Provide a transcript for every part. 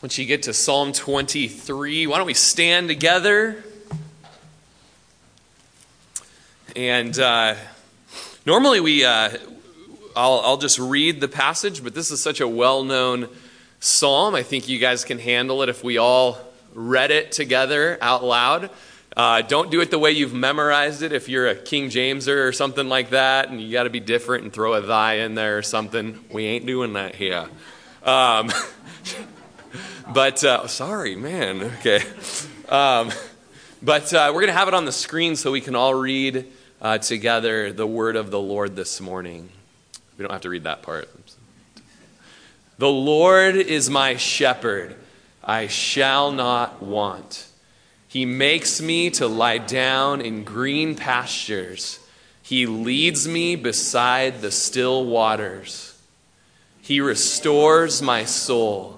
Once you get to Psalm 23, why don't we stand together? And uh, normally we, uh, I'll, I'll just read the passage, but this is such a well known psalm. I think you guys can handle it if we all read it together out loud. Uh, don't do it the way you've memorized it if you're a King Jameser or something like that, and you got to be different and throw a thy in there or something. We ain't doing that here. Um, But uh, sorry, man. Okay. Um, but uh, we're going to have it on the screen so we can all read uh, together the word of the Lord this morning. We don't have to read that part. The Lord is my shepherd, I shall not want. He makes me to lie down in green pastures. He leads me beside the still waters. He restores my soul.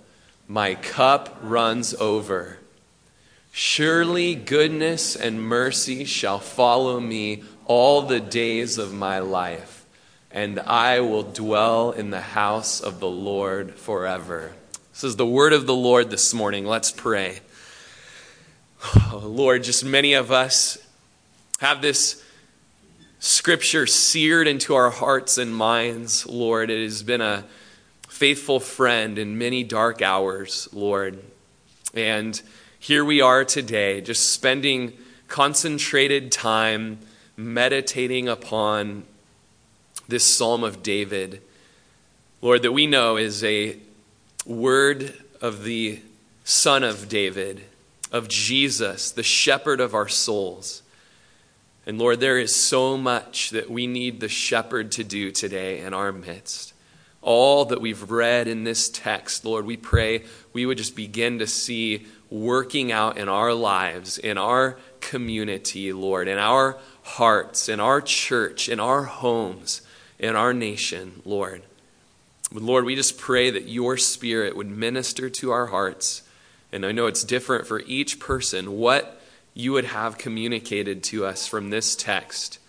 my cup runs over. Surely goodness and mercy shall follow me all the days of my life, and I will dwell in the house of the Lord forever. This is the word of the Lord this morning. Let's pray. Oh, Lord, just many of us have this scripture seared into our hearts and minds, Lord. It has been a faithful friend in many dark hours, Lord. And here we are today, just spending concentrated time meditating upon this Psalm of David, Lord, that we know is a word of the Son of David, of Jesus, the shepherd of our souls. And Lord, there is so much that we need the shepherd to do today in our midst all that we've read in this text, Lord, we pray we would just begin to see working out in our lives, in our community, Lord, in our hearts, in our church, in our homes, in our nation, Lord. Lord, we just pray that your spirit would minister to our hearts. And I know it's different for each person, what you would have communicated to us from this text.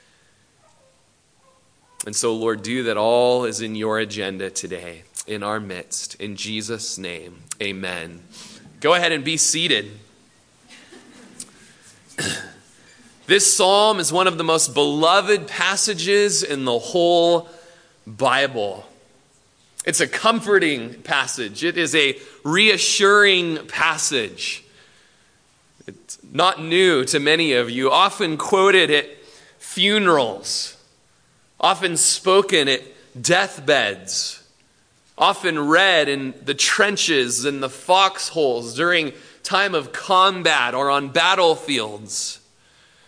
And so, Lord, do that all is in your agenda today, in our midst. In Jesus' name, amen. Go ahead and be seated. This psalm is one of the most beloved passages in the whole Bible. It's a comforting passage, it is a reassuring passage. It's not new to many of you, often quoted at funerals often spoken at deathbeds, often read in the trenches and the foxholes during time of combat or on battlefields.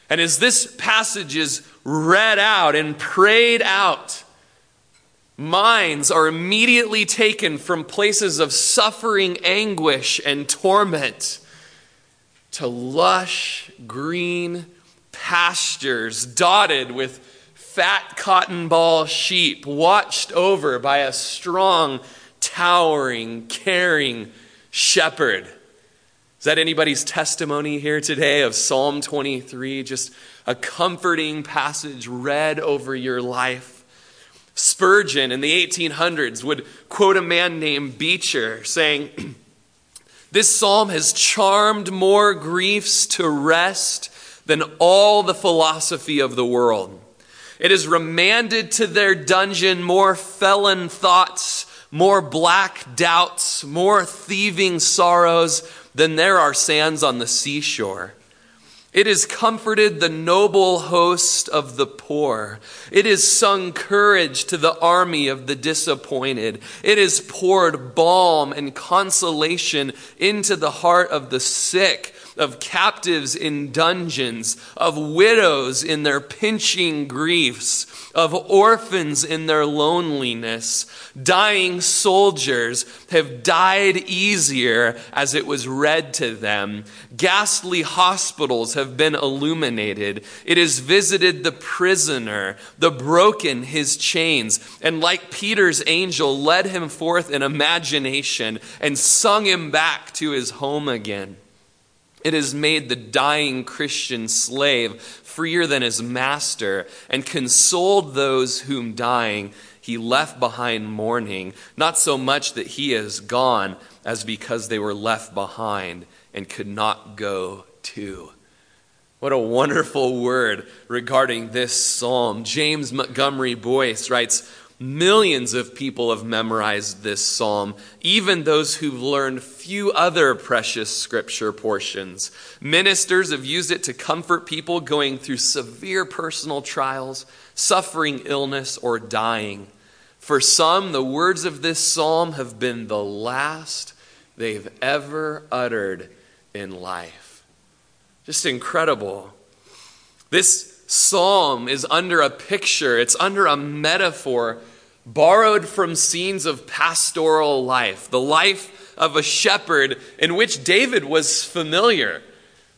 And as this passage is read out and prayed out, minds are immediately taken from places of suffering, anguish, and torment to lush green pastures dotted with fat cotton ball sheep watched over by a strong, towering, caring shepherd. Is that anybody's testimony here today of Psalm 23? Just a comforting passage read over your life. Spurgeon in the 1800s would quote a man named Beecher saying, This psalm has charmed more griefs to rest than all the philosophy of the world. It has remanded to their dungeon more felon thoughts, more black doubts, more thieving sorrows than there are sands on the seashore. It has comforted the noble host of the poor. It has sung courage to the army of the disappointed. It has poured balm and consolation into the heart of the sick. Of captives in dungeons, of widows in their pinching griefs, of orphans in their loneliness. Dying soldiers have died easier as it was read to them. Ghastly hospitals have been illuminated. It has visited the prisoner, the broken his chains, and like Peter's angel, led him forth in imagination and sung him back to his home again. It has made the dying Christian slave freer than his master and consoled those whom dying he left behind mourning, not so much that he is gone as because they were left behind and could not go too. What a wonderful word regarding this psalm. James Montgomery Boice writes, Millions of people have memorized this psalm, even those who've learned few other precious scripture portions. Ministers have used it to comfort people going through severe personal trials, suffering illness, or dying. For some, the words of this psalm have been the last they've ever uttered in life. Just incredible. This psalm is under a picture, it's under a metaphor borrowed from scenes of pastoral life, the life of a shepherd in which David was familiar.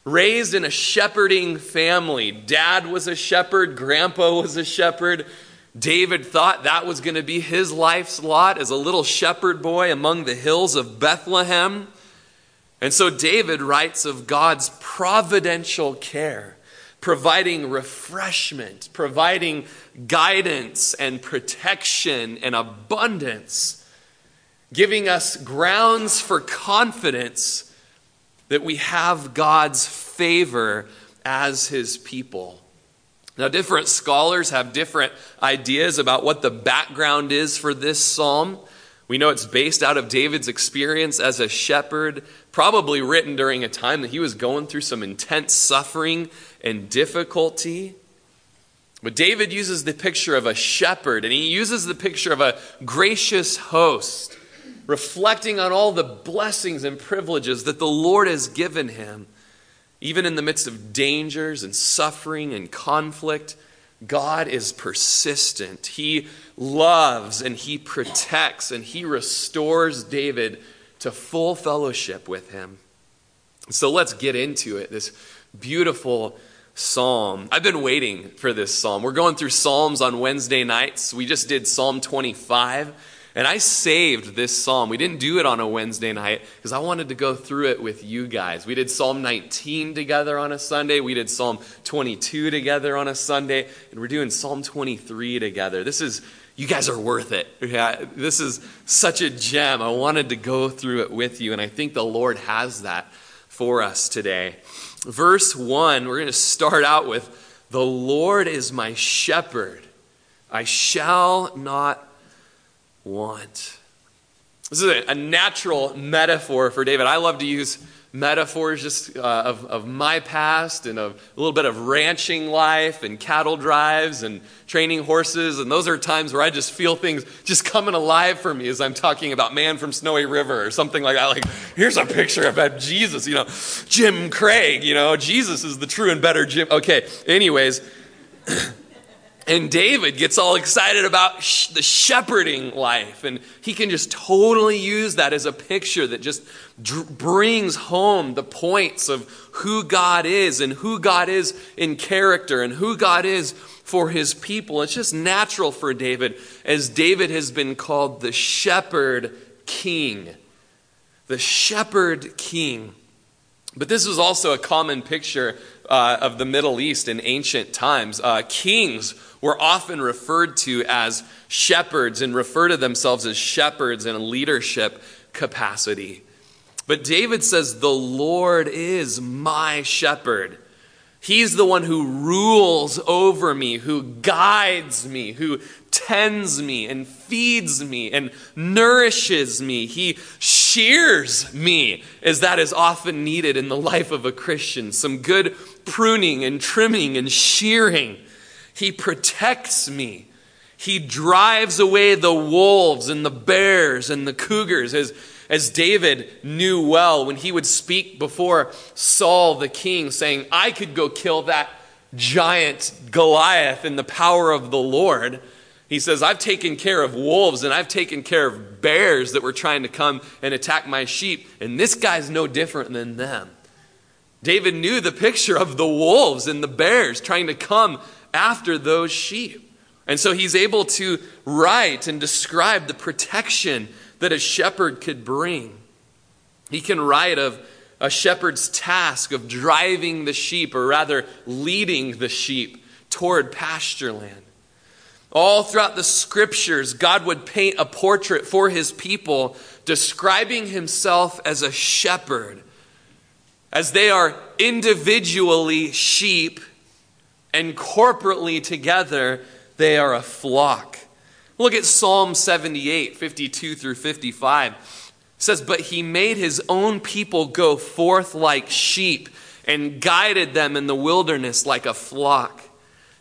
Raised in a shepherding family. Dad was a shepherd, grandpa was a shepherd. David thought that was going to be his life's lot as a little shepherd boy among the hills of Bethlehem. And so David writes of God's providential care providing refreshment, providing guidance and protection and abundance, giving us grounds for confidence that we have God's favor as his people. Now, different scholars have different ideas about what the background is for this psalm. We know it's based out of David's experience as a shepherd, probably written during a time that he was going through some intense suffering and difficulty. But David uses the picture of a shepherd, and he uses the picture of a gracious host, reflecting on all the blessings and privileges that the Lord has given him. Even in the midst of dangers and suffering and conflict, God is persistent. He loves and he protects and he restores David to full fellowship with him. So let's get into it. This beautiful psalm. I've been waiting for this psalm. We're going through Psalms on Wednesday nights. We just did Psalm 25. And I saved this psalm. We didn't do it on a Wednesday night because I wanted to go through it with you guys. We did Psalm 19 together on a Sunday. We did Psalm 22 together on a Sunday. And we're doing Psalm 23 together. This is, you guys are worth it. Yeah, this is such a gem. I wanted to go through it with you. And I think the Lord has that for us today. Verse 1, we're going to start out with The Lord is my shepherd. I shall not want. This is a, natural metaphor for David. I love to use metaphors just uh, of, of my past and of a little bit of ranching life and cattle drives and training horses. And those are times where I just feel things just coming alive for me as I'm talking about Man from Snowy River or something like that. Like, here's a picture of Jesus, you know, Jim Craig, you know, Jesus is the true and better Jim. Okay, anyways. And David gets all excited about sh- the shepherding life. And he can just totally use that as a picture that just dr- brings home the points of who God is and who God is in character and who God is for his people. It's just natural for David, as David has been called the shepherd king. The shepherd king. But this was also a common picture uh, of the Middle East in ancient times. Uh, kings were often referred to as shepherds and refer to themselves as shepherds in a leadership capacity. But David says, The Lord is my shepherd. He's the one who rules over me, who guides me, who tends me and feeds me and nourishes me. He shears me, as that is often needed in the life of a Christian. Some good pruning and trimming and shearing. He protects me. He drives away the wolves and the bears and the cougars as, as David knew well when he would speak before Saul the king, saying, I could go kill that giant Goliath in the power of the Lord. He says, I've taken care of wolves and I've taken care of bears that were trying to come and attack my sheep, and this guy's no different than them. David knew the picture of the wolves and the bears trying to come after those sheep. And so he's able to write and describe the protection that a shepherd could bring. He can write of a shepherd's task of driving the sheep, or rather, leading the sheep toward pasture land. All throughout the scriptures, God would paint a portrait for his people, describing himself as a shepherd, as they are individually sheep and corporately together they are a flock. Look at Psalm 78, 52 through 55. It says, But he made his own people go forth like sheep and guided them in the wilderness like a flock.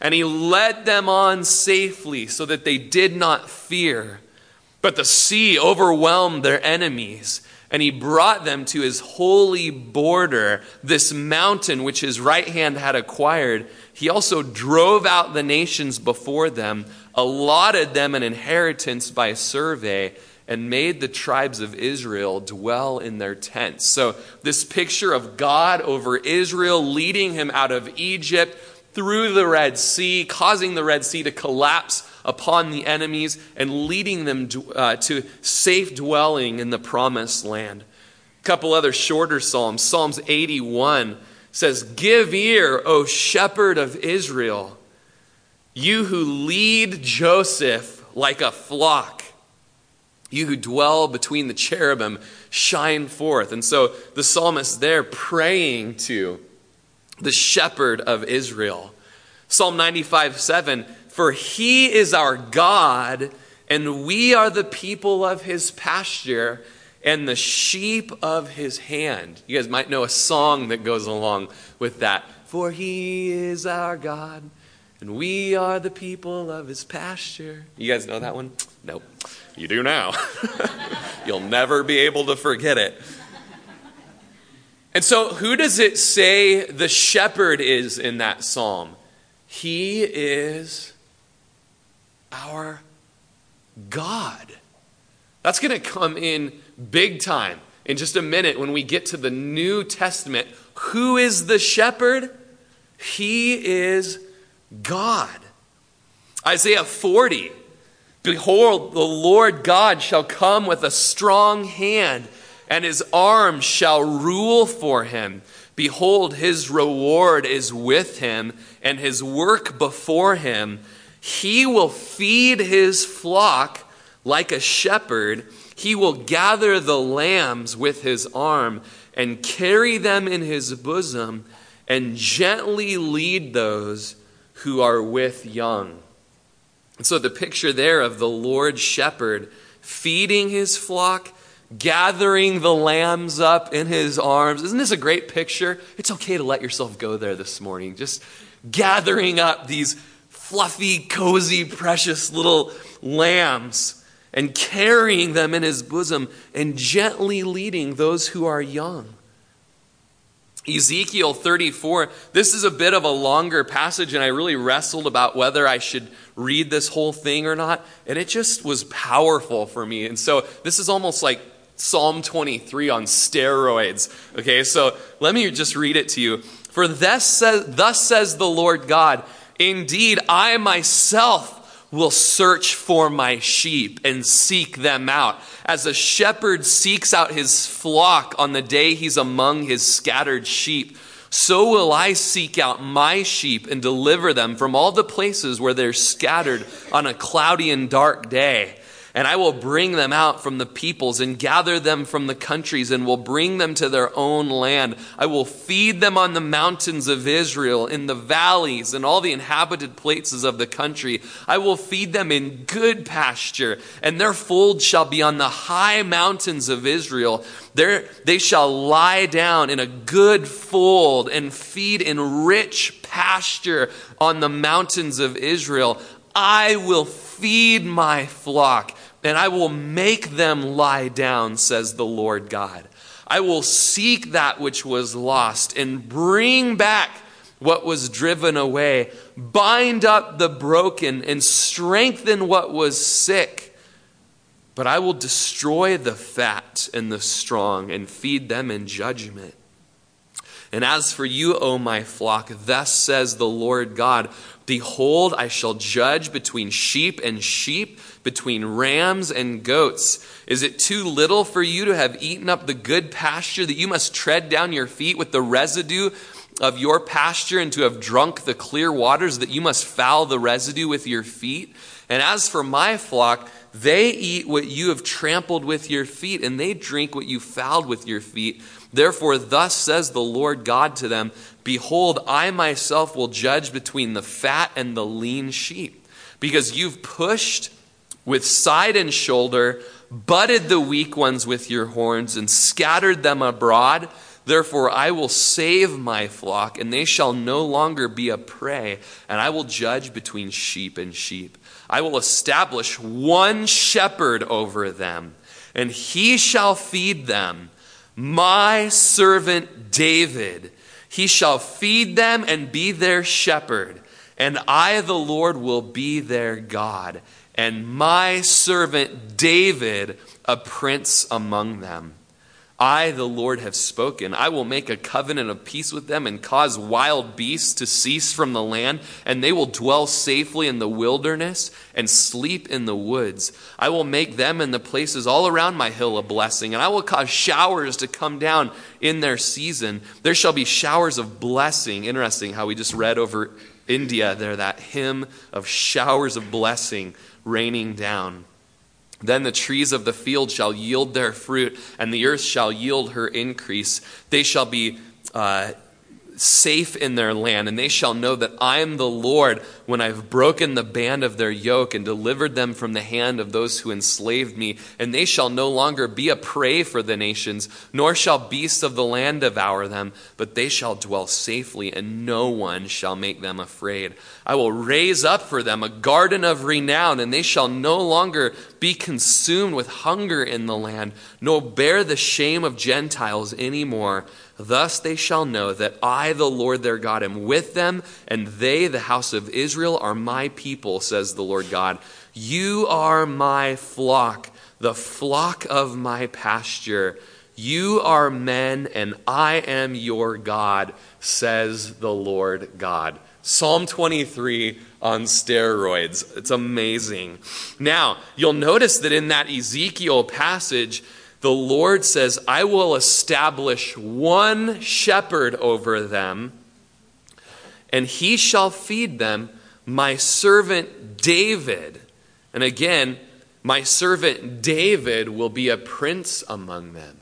And he led them on safely so that they did not fear. But the sea overwhelmed their enemies, and he brought them to his holy border, this mountain which his right hand had acquired. He also drove out the nations before them, allotted them an inheritance by survey, and made the tribes of Israel dwell in their tents. So, this picture of God over Israel leading him out of Egypt through the Red Sea, causing the Red Sea to collapse upon the enemies, and leading them to, uh, to safe dwelling in the promised land. A couple other shorter Psalms. Psalms 81 says, Give ear, O shepherd of Israel, you who lead Joseph like a flock. You who dwell between the cherubim, shine forth. And so the psalmist there praying to the shepherd of Israel. Psalm 95 7 For he is our God, and we are the people of his pasture and the sheep of his hand. You guys might know a song that goes along with that. For he is our God, and we are the people of his pasture. You guys know that one? Nope. You do now. You'll never be able to forget it. And so, who does it say the shepherd is in that psalm? He is our God. That's going to come in big time in just a minute when we get to the New Testament. Who is the shepherd? He is God. Isaiah 40 Behold, the Lord God shall come with a strong hand, and his arm shall rule for him. Behold, his reward is with him, and his work before him. He will feed his flock like a shepherd. He will gather the lambs with his arm and carry them in his bosom and gently lead those who are with young. And so the picture there of the Lord shepherd feeding his flock, gathering the lambs up in his arms. Isn't this a great picture? It's okay to let yourself go there this morning. Just gathering up these fluffy, cozy, precious little lambs and carrying them in his bosom and gently leading those who are young. Ezekiel 34, this is a bit of a longer passage, and I really wrestled about whether I should read this whole thing or not, and it just was powerful for me. And so this is almost like Psalm 23 on steroids. Okay, so let me just read it to you. For thus says, thus says the Lord God, indeed, I myself will search for my sheep and seek them out. As a shepherd seeks out his flock on the day he's among his scattered sheep, so will I seek out my sheep and deliver them from all the places where they're scattered on a cloudy and dark day. And I will bring them out from the peoples and gather them from the countries and will bring them to their own land. I will feed them on the mountains of Israel, in the valleys, and all the inhabited places of the country. I will feed them in good pasture, and their fold shall be on the high mountains of Israel. There they shall lie down in a good fold and feed in rich pasture on the mountains of Israel. I will feed my flock and I will make them lie down, says the Lord God. I will seek that which was lost and bring back what was driven away, bind up the broken, and strengthen what was sick. But I will destroy the fat and the strong and feed them in judgment. And as for you, O my flock, thus says the Lord God Behold, I shall judge between sheep and sheep, between rams and goats. Is it too little for you to have eaten up the good pasture that you must tread down your feet with the residue of your pasture and to have drunk the clear waters that you must foul the residue with your feet? And as for my flock, they eat what you have trampled with your feet, and they drink what you fouled with your feet. Therefore, thus says the Lord God to them Behold, I myself will judge between the fat and the lean sheep, because you've pushed with side and shoulder, butted the weak ones with your horns, and scattered them abroad. Therefore, I will save my flock, and they shall no longer be a prey, and I will judge between sheep and sheep. I will establish one shepherd over them, and he shall feed them my servant David. He shall feed them and be their shepherd, and I, the Lord, will be their God, and my servant David, a prince among them. I, the Lord, have spoken. I will make a covenant of peace with them and cause wild beasts to cease from the land, and they will dwell safely in the wilderness and sleep in the woods. I will make them and the places all around my hill a blessing, and I will cause showers to come down in their season. There shall be showers of blessing. Interesting how we just read over India there, that hymn of showers of blessing raining down. Then the trees of the field shall yield their fruit, and the earth shall yield her increase. They shall be uh, safe in their land, and they shall know that I am the Lord when I have broken the band of their yoke and delivered them from the hand of those who enslaved me. And they shall no longer be a prey for the nations, nor shall beasts of the land devour them, but they shall dwell safely, and no one shall make them afraid. I will raise up for them a garden of renown, and they shall no longer be consumed with hunger in the land, nor bear the shame of Gentiles any more. Thus they shall know that I, the Lord their God, am with them, and they, the house of Israel, are my people, says the Lord God. You are my flock, the flock of my pasture. You are men, and I am your God, says the Lord God. Psalm 23 on steroids. It's amazing. Now, you'll notice that in that Ezekiel passage, the Lord says, I will establish one shepherd over them, and he shall feed them, my servant David. And again, my servant David will be a prince among them.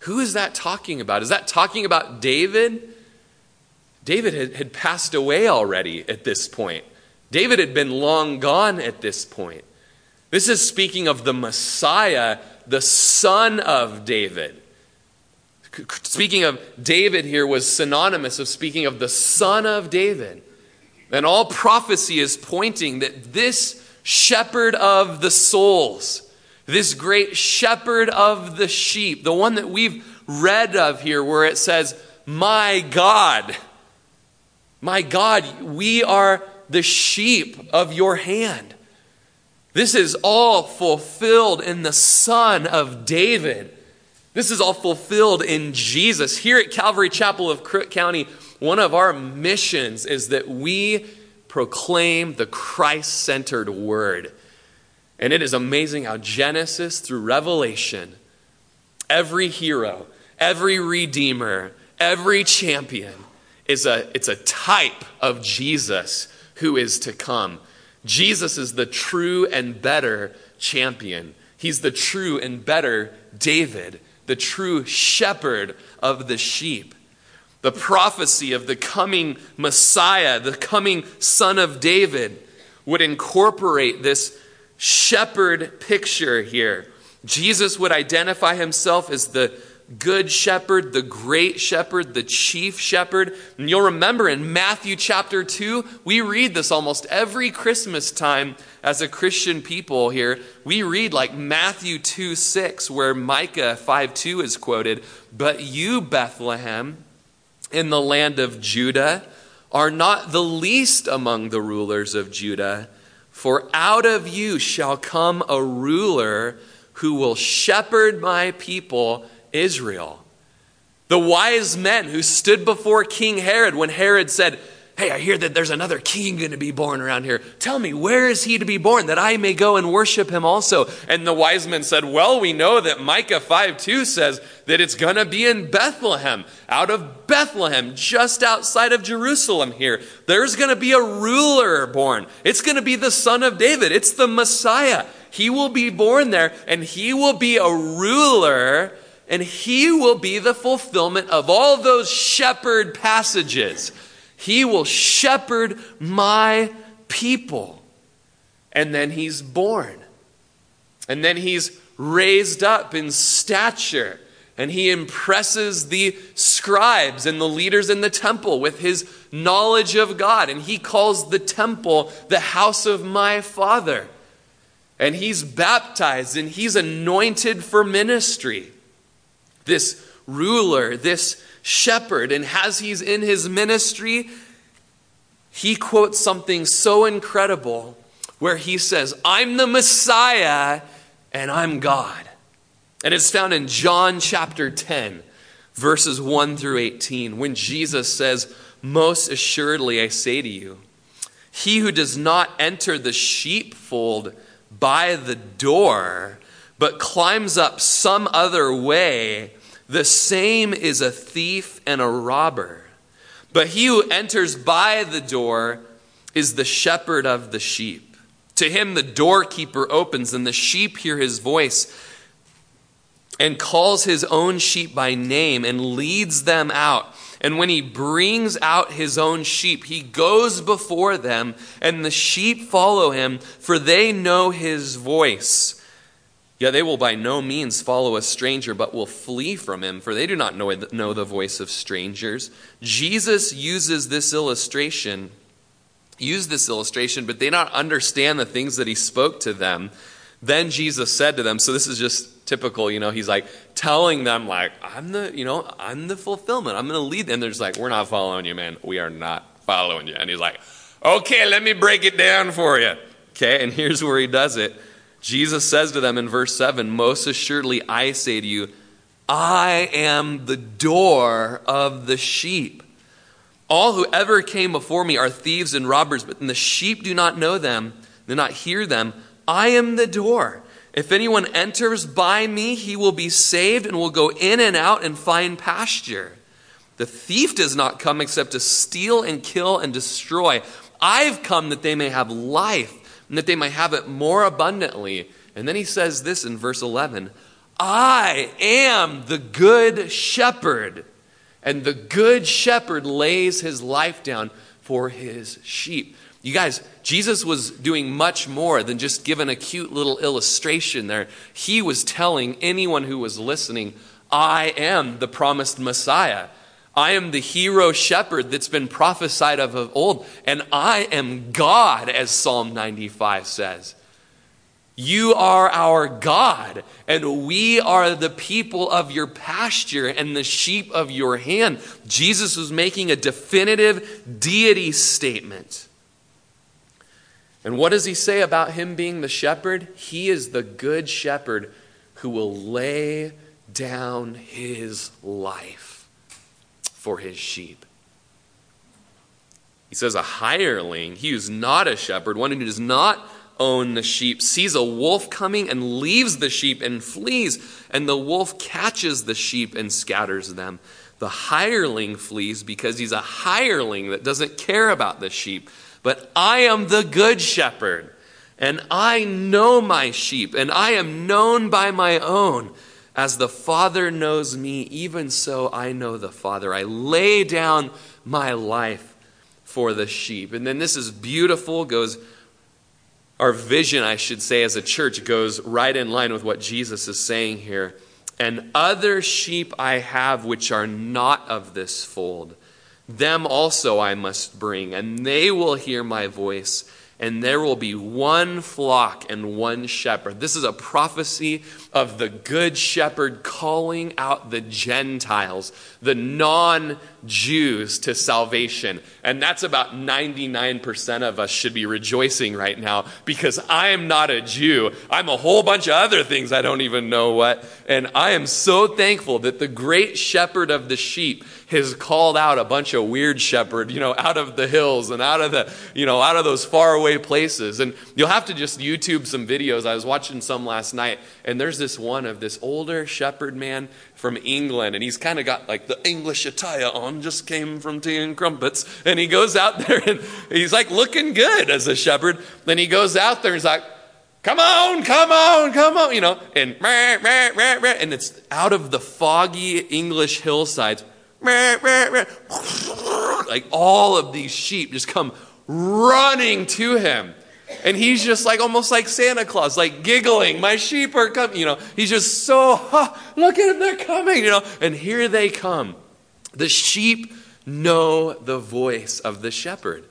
Who is that talking about? Is that talking about David? David had, had passed away already at this point. David had been long gone at this point. This is speaking of the Messiah the son of David. Speaking of David here was synonymous of speaking of the son of David. And all prophecy is pointing that this shepherd of the souls, this great shepherd of the sheep, the one that we've read of here, where it says, My God, my God, we are the sheep of your hand. This is all fulfilled in the Son of David. This is all fulfilled in Jesus. Here at Calvary Chapel of Crook County, one of our missions is that we proclaim the Christ centered word. And it is amazing how Genesis through Revelation, every hero, every redeemer, every champion is a, it's a type of Jesus who is to come. Jesus is the true and better champion. He's the true and better David, the true shepherd of the sheep. The prophecy of the coming Messiah, the coming Son of David, would incorporate this shepherd picture here. Jesus would identify himself as the, good shepherd, the great shepherd, the chief shepherd. And you'll remember in Matthew chapter 2, we read this almost every Christmas time as a Christian people here. We read like Matthew 2 6, where Micah 5 2 is quoted, But you, Bethlehem, in the land of Judah, are not the least among the rulers of Judah, for out of you shall come a ruler who will shepherd my people Israel. The wise men who stood before King Herod when Herod said, Hey, I hear that there's another king going to be born around here. Tell me, where is he to be born that I may go and worship him also? And the wise men said, Well, we know that Micah 5 2 says that it's going to be in Bethlehem, out of Bethlehem, just outside of Jerusalem here. There's going to be a ruler born. It's going to be the son of David, it's the Messiah. He will be born there, and he will be a ruler, and he will be the fulfillment of all those shepherd passages. He will shepherd my people. And then he's born. And then he's raised up in stature. And he impresses the scribes and the leaders in the temple with his knowledge of God. And he calls the temple the house of my father and he's baptized and he's anointed for ministry. This ruler, this shepherd, and as he's in his ministry, he quotes something so incredible where he says, I'm the Messiah and I'm God. And it's found in John chapter 10, verses 1 through 18, when Jesus says, Most assuredly I say to you, he who does not enter the sheepfold by the door, but climbs up some other way, the same is a thief and a robber. But he who enters by the door is the shepherd of the sheep. To him the doorkeeper opens, and the sheep hear his voice and calls his own sheep by name and leads them out. And when he brings out his own sheep, he goes before them, and the sheep follow him, for they know his voice. Yet they will by no means follow a stranger, but will flee from him, for they do not know, know the voice of strangers. Jesus uses this illustration, use this illustration, but they not understand the things that he spoke to them. Then Jesus said to them, so this is just typical, you know, he's like telling them like, I'm the, you know, I'm the fulfillment. I'm going to lead them. They're just like, we're not following you, man. We are not following you. And he's like, okay, let me break it down for you. Okay. And here's where he does it. Jesus says to them in verse 7 Most assuredly, I say to you, I am the door of the sheep. All who ever came before me are thieves and robbers, but the sheep do not know them, do not hear them. I am the door. If anyone enters by me, he will be saved and will go in and out and find pasture. The thief does not come except to steal and kill and destroy. I've come that they may have life and that they might have it more abundantly. And then he says this in verse 11 I am the good shepherd, and the good shepherd lays his life down for his sheep. You guys, Jesus was doing much more than just giving a cute little illustration there. He was telling anyone who was listening, I am the promised Messiah. I am the hero shepherd that's been prophesied of of old, and I am God, as Psalm 95 says. You are our God, and we are the people of your pasture and the sheep of your hand. Jesus was making a definitive deity statement. And what does he say about him being the shepherd? He is the good shepherd who will lay down his life for his sheep. He says, A hireling, he who's not a shepherd, one who does not own the sheep, sees a wolf coming and leaves the sheep and flees, and the wolf catches the sheep and scatters them. The hireling flees because he's a hireling that doesn't care about the sheep. But I am the good shepherd, and I know my sheep, and I am known by my own. As the Father knows me, even so I know the Father. I lay down my life for the sheep. And then this is beautiful, goes our vision, I should say, as a church goes right in line with what Jesus is saying here. And other sheep I have which are not of this fold. Them also I must bring, and they will hear my voice and there will be one flock and one shepherd. This is a prophecy of the good shepherd calling out the Gentiles, the non Jews, to salvation. And that's about 99% of us should be rejoicing right now because I am not a Jew. I'm a whole bunch of other things I don't even know what. And I am so thankful that the great shepherd of the sheep has called out a bunch of weird shepherd, you know, out of the hills and out of the, you know, out of those faraway places. And you'll have to just YouTube some videos. I was watching some last night, and there's this one of this older shepherd man from England, and he's kind of got like the English attire on, just came from tea and crumpets. And he goes out there and he's like looking good as a shepherd. Then he goes out there and he's like, come on, come on, come on, you know, and and it's out of the foggy English hillsides like all of these sheep just come running to him. And he's just like almost like Santa Claus, like giggling. My sheep are coming. You know, he's just so, huh, look at them, they're coming, you know. And here they come. The sheep know the voice of the shepherd.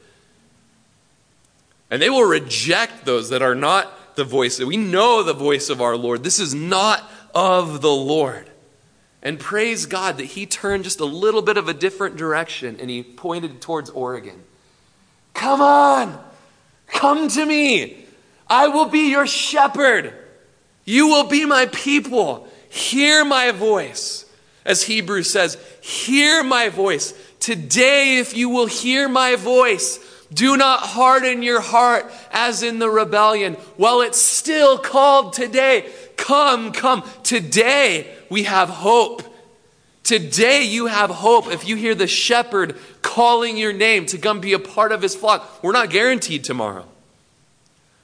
And they will reject those that are not the voice. We know the voice of our Lord. This is not of the Lord. And praise God that he turned just a little bit of a different direction and he pointed towards Oregon. Come on, come to me. I will be your shepherd. You will be my people. Hear my voice. As Hebrews says, hear my voice. Today, if you will hear my voice, do not harden your heart as in the rebellion. While it's still called today, come, come. Today, we have hope. Today you have hope if you hear the shepherd calling your name to come be a part of his flock. We're not guaranteed tomorrow.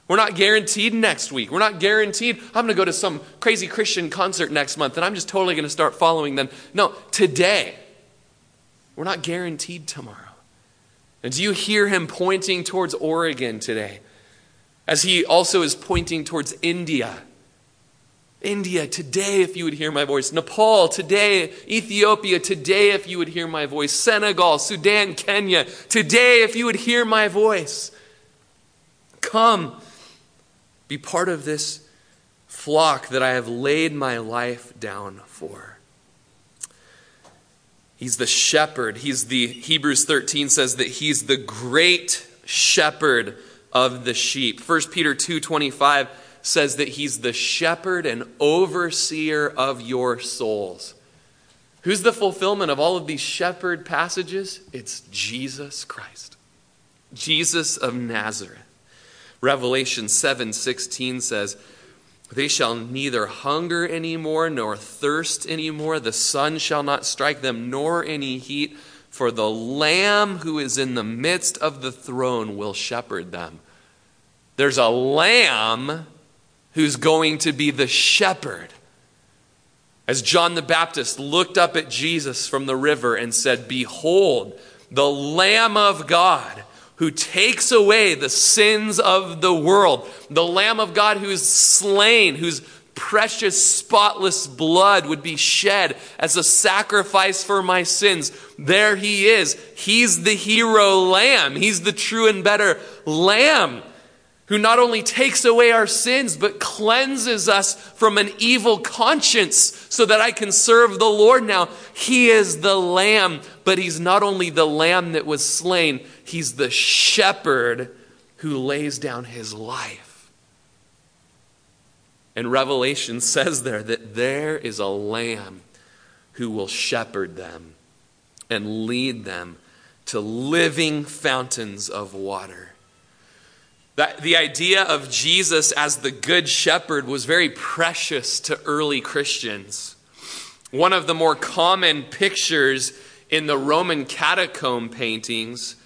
We're not guaranteed next week. We're not guaranteed I'm going to go to some crazy Christian concert next month and I'm just totally going to start following them. No, today. We're not guaranteed tomorrow. And do you hear him pointing towards Oregon today? As he also is pointing towards India India, today, if you would hear my voice. Nepal, today. Ethiopia, today, if you would hear my voice. Senegal, Sudan, Kenya, today, if you would hear my voice. Come, be part of this flock that I have laid my life down for. He's the shepherd. He's the, Hebrews 13 says that he's the great shepherd of the sheep. 1 Peter 2 25 says that he's the shepherd and overseer of your souls. Who's the fulfillment of all of these shepherd passages? It's Jesus Christ. Jesus of Nazareth. Revelation 7:16 says, "They shall neither hunger anymore nor thirst anymore; the sun shall not strike them nor any heat, for the lamb who is in the midst of the throne will shepherd them." There's a lamb who's going to be the shepherd. As John the Baptist looked up at Jesus from the river and said, Behold, the Lamb of God who takes away the sins of the world, the Lamb of God who is slain, whose precious, spotless blood would be shed as a sacrifice for my sins. There he is. He's the hero lamb. He's the true and better lamb who not only takes away our sins, but cleanses us from an evil conscience so that I can serve the Lord now. He is the Lamb, but He's not only the Lamb that was slain, He's the shepherd who lays down His life. And Revelation says there that there is a Lamb who will shepherd them and lead them to living fountains of water. That the idea of Jesus as the good shepherd was very precious to early Christians. One of the more common pictures in the Roman catacomb paintings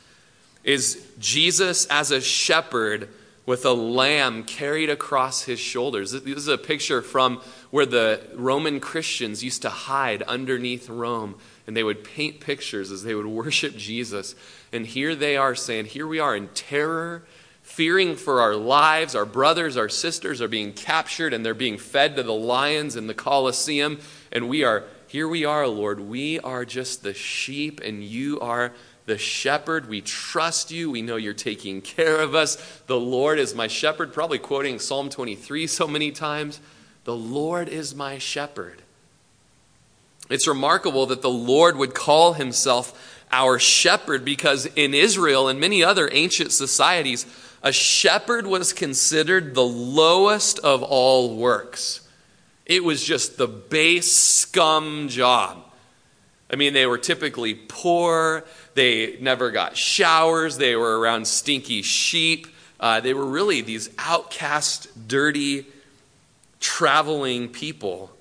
is Jesus as a shepherd with a lamb carried across his shoulders. This is a picture from where the Roman Christians used to hide underneath Rome, and they would paint pictures as they would worship Jesus. And here they are saying, Here we are in terror fearing for our lives. Our brothers, our sisters are being captured and they're being fed to the lions in the Colosseum. And we are, here we are, Lord. We are just the sheep, and you are the shepherd. We trust you. We know you're taking care of us. The Lord is my shepherd. Probably quoting Psalm 23 so many times. The Lord is my shepherd. It's remarkable that the Lord would call himself our shepherd because in Israel and many other ancient societies, a shepherd was considered the lowest of all works. It was just the base scum job. I mean, they were typically poor. They never got showers. They were around stinky sheep. Uh, they were really these outcast, dirty, traveling people.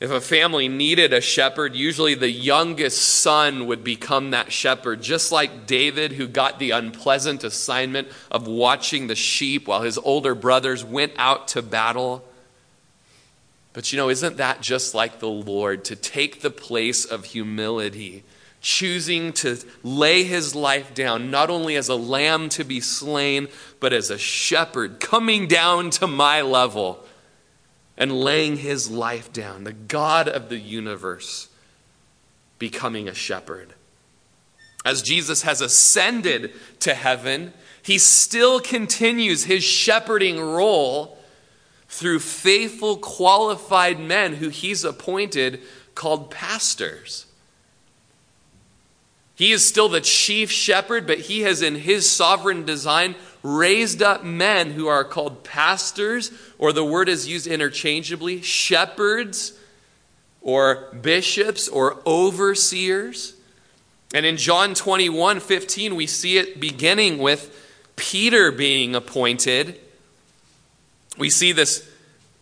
If a family needed a shepherd, usually the youngest son would become that shepherd, just like David, who got the unpleasant assignment of watching the sheep while his older brothers went out to battle. But you know, isn't that just like the Lord to take the place of humility, choosing to lay his life down, not only as a lamb to be slain, but as a shepherd coming down to my level? And laying his life down, the God of the universe becoming a shepherd. As Jesus has ascended to heaven, he still continues his shepherding role through faithful, qualified men who he's appointed called pastors. He is still the chief shepherd, but he has, in his sovereign design, raised up men who are called pastors, or the word is used interchangeably, shepherds, or bishops, or overseers. And in John 21 15, we see it beginning with Peter being appointed. We see this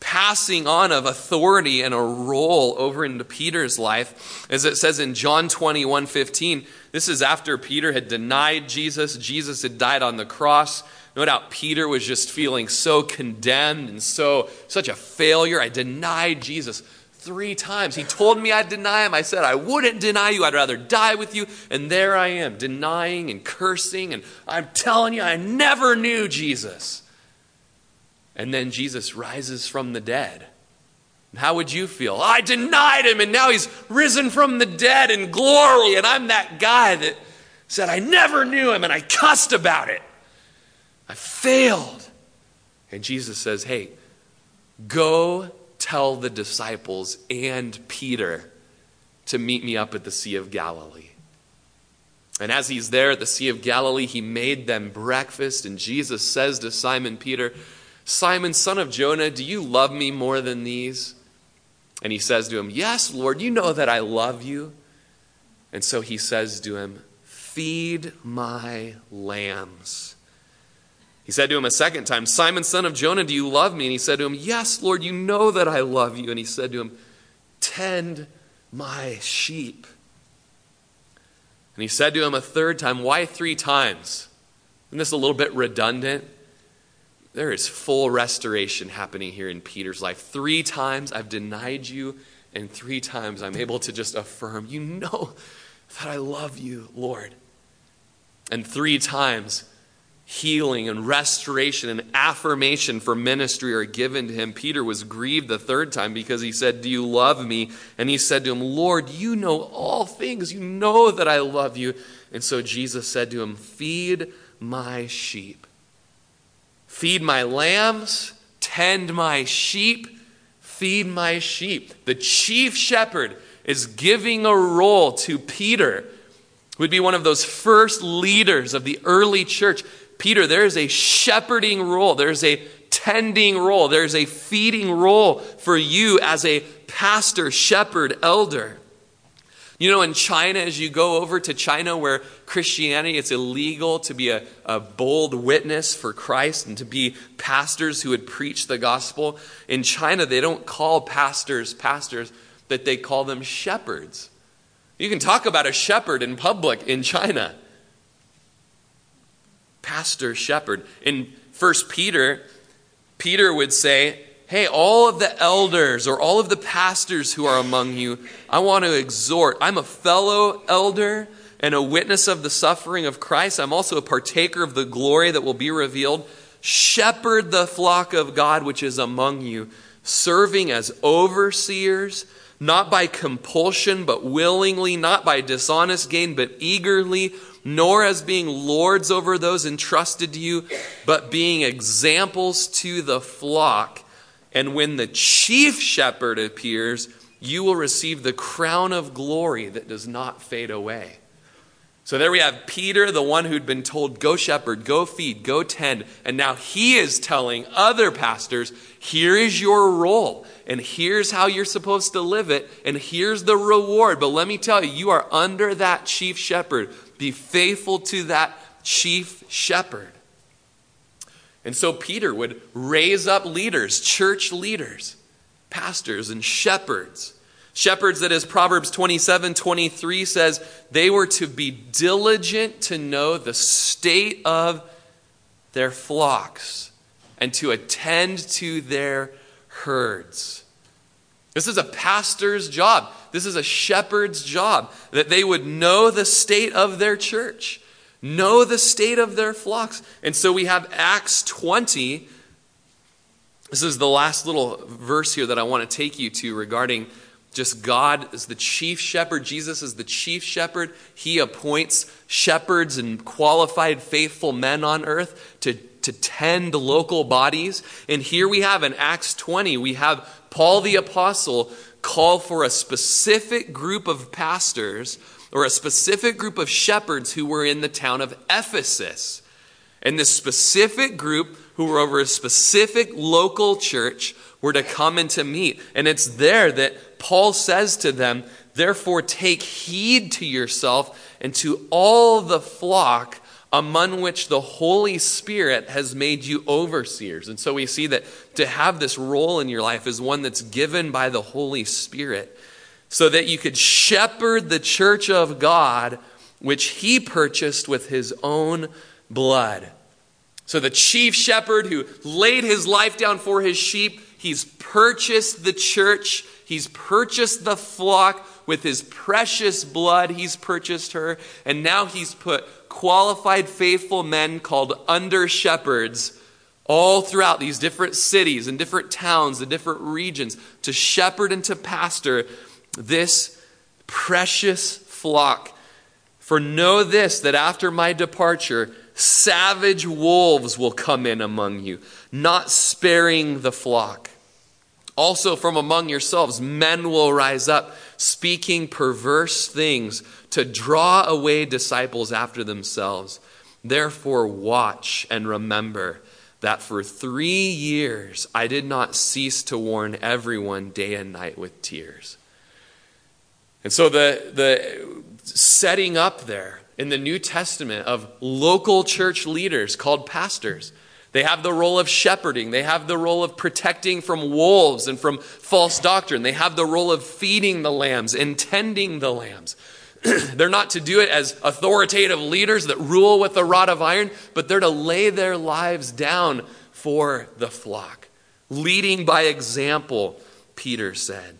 passing on of authority and a role over into Peter's life. As it says in John 21 15, this is after Peter had denied Jesus. Jesus had died on the cross. No doubt Peter was just feeling so condemned and so such a failure. I denied Jesus three times. He told me I'd deny him. I said I wouldn't deny you. I'd rather die with you. And there I am, denying and cursing. And I'm telling you, I never knew Jesus. And then Jesus rises from the dead. How would you feel? I denied him and now he's risen from the dead in glory, and I'm that guy that said, I never knew him and I cussed about it. I failed. And Jesus says, Hey, go tell the disciples and Peter to meet me up at the Sea of Galilee. And as he's there at the Sea of Galilee, he made them breakfast. And Jesus says to Simon Peter, Simon, son of Jonah, do you love me more than these? And he says to him, Yes, Lord, you know that I love you. And so he says to him, Feed my lambs. He said to him a second time, Simon, son of Jonah, do you love me? And he said to him, Yes, Lord, you know that I love you. And he said to him, Tend my sheep. And he said to him a third time, Why three times? Isn't this a little bit redundant? There is full restoration happening here in Peter's life. Three times I've denied you, and three times I'm able to just affirm, You know that I love you, Lord. And three times healing and restoration and affirmation for ministry are given to him. Peter was grieved the third time because he said, Do you love me? And he said to him, Lord, you know all things. You know that I love you. And so Jesus said to him, Feed my sheep. Feed my lambs, tend my sheep, feed my sheep. The chief shepherd is giving a role to Peter, who would be one of those first leaders of the early church. Peter, there is a shepherding role, there's a tending role, there's a feeding role for you as a pastor, shepherd, elder. You know, in China, as you go over to China where Christianity, it's illegal to be a, a bold witness for Christ and to be pastors who would preach the gospel. In China, they don't call pastors pastors, but they call them shepherds. You can talk about a shepherd in public in China. Pastor, shepherd. In First Peter, Peter would say, hey, all of the elders or all of the pastors who are among you, I want to exhort. I'm a fellow elder and a witness of the suffering of Christ. I'm also a partaker of the glory that will be revealed. Shepherd the flock of God which is among you, serving as overseers, not by compulsion, but willingly, not by dishonest gain, but eagerly, nor as being lords over those entrusted to you, but being examples to the flock. And when the chief shepherd appears, you will receive the crown of glory that does not fade away. So there we have Peter, the one who'd been told, go shepherd, go feed, go tend. And now he is telling other pastors, here is your role, and here's how you're supposed to live it, and here's the reward. But let me tell you, you are under that chief shepherd. Be faithful to that chief shepherd. And so Peter would raise up leaders, church leaders, pastors, and shepherds Shepherds, that as Proverbs 27 23 says, they were to be diligent to know the state of their flocks and to attend to their herds. This is a pastor's job. This is a shepherd's job that they would know the state of their church, know the state of their flocks. And so we have Acts 20. This is the last little verse here that I want to take you to regarding just God is the chief shepherd. Jesus is the chief shepherd. He appoints shepherds and qualified, faithful men on earth to, to tend local bodies. And here we have in Acts 20, we have Paul the Apostle call for a specific group of pastors or a specific group of shepherds who were in the town of Ephesus. And this specific group, who were over a specific local church, were to come and to meet. And it's there that Paul says to them, Therefore, take heed to yourself and to all the flock among which the Holy Spirit has made you overseers. And so we see that to have this role in your life is one that's given by the Holy Spirit so that you could shepherd the church of God, which he purchased with his own blood. So the chief shepherd who laid his life down for his sheep He's purchased the church, He's purchased the flock with His precious blood. He's purchased her. And now He's put qualified, faithful men called under shepherds all throughout these different cities and different towns, and different regions, to shepherd and to pastor this precious flock. For know this, that after my departure, savage wolves will come in among you, not sparing the flock. Also, from among yourselves, men will rise up, speaking perverse things to draw away disciples after themselves. Therefore, watch and remember that for three years I did not cease to warn everyone day and night with tears. And so, the, the setting up there in the New Testament of local church leaders called pastors they have the role of shepherding. They have the role of protecting from wolves and from false doctrine. They have the role of feeding the lambs and tending the lambs. they're not to do it as authoritative leaders that rule with a rod of iron, but they're to lay their lives down for the flock, leading by example, Peter said.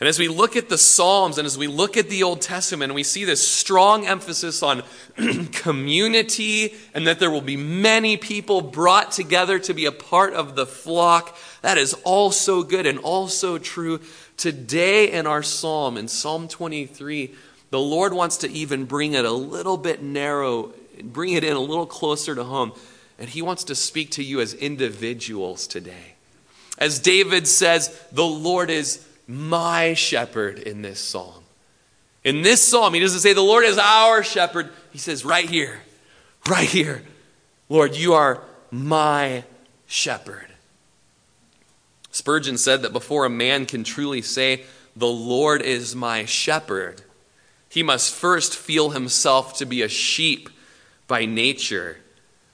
And as we look at the Psalms and as we look at the Old Testament, we see this strong emphasis on community and that there will be many people brought together to be a part of the flock. That is all so good and also true. Today in our psalm, in Psalm 23, the Lord wants to even bring it a little bit narrow, bring it in a little closer to home. And He wants to speak to you as individuals today. As David says, the Lord is my shepherd in this psalm. In this psalm, he doesn't say the Lord is our shepherd. He says, right here, right here, Lord, you are my shepherd. Spurgeon said that before a man can truly say, The Lord is my shepherd, he must first feel himself to be a sheep by nature.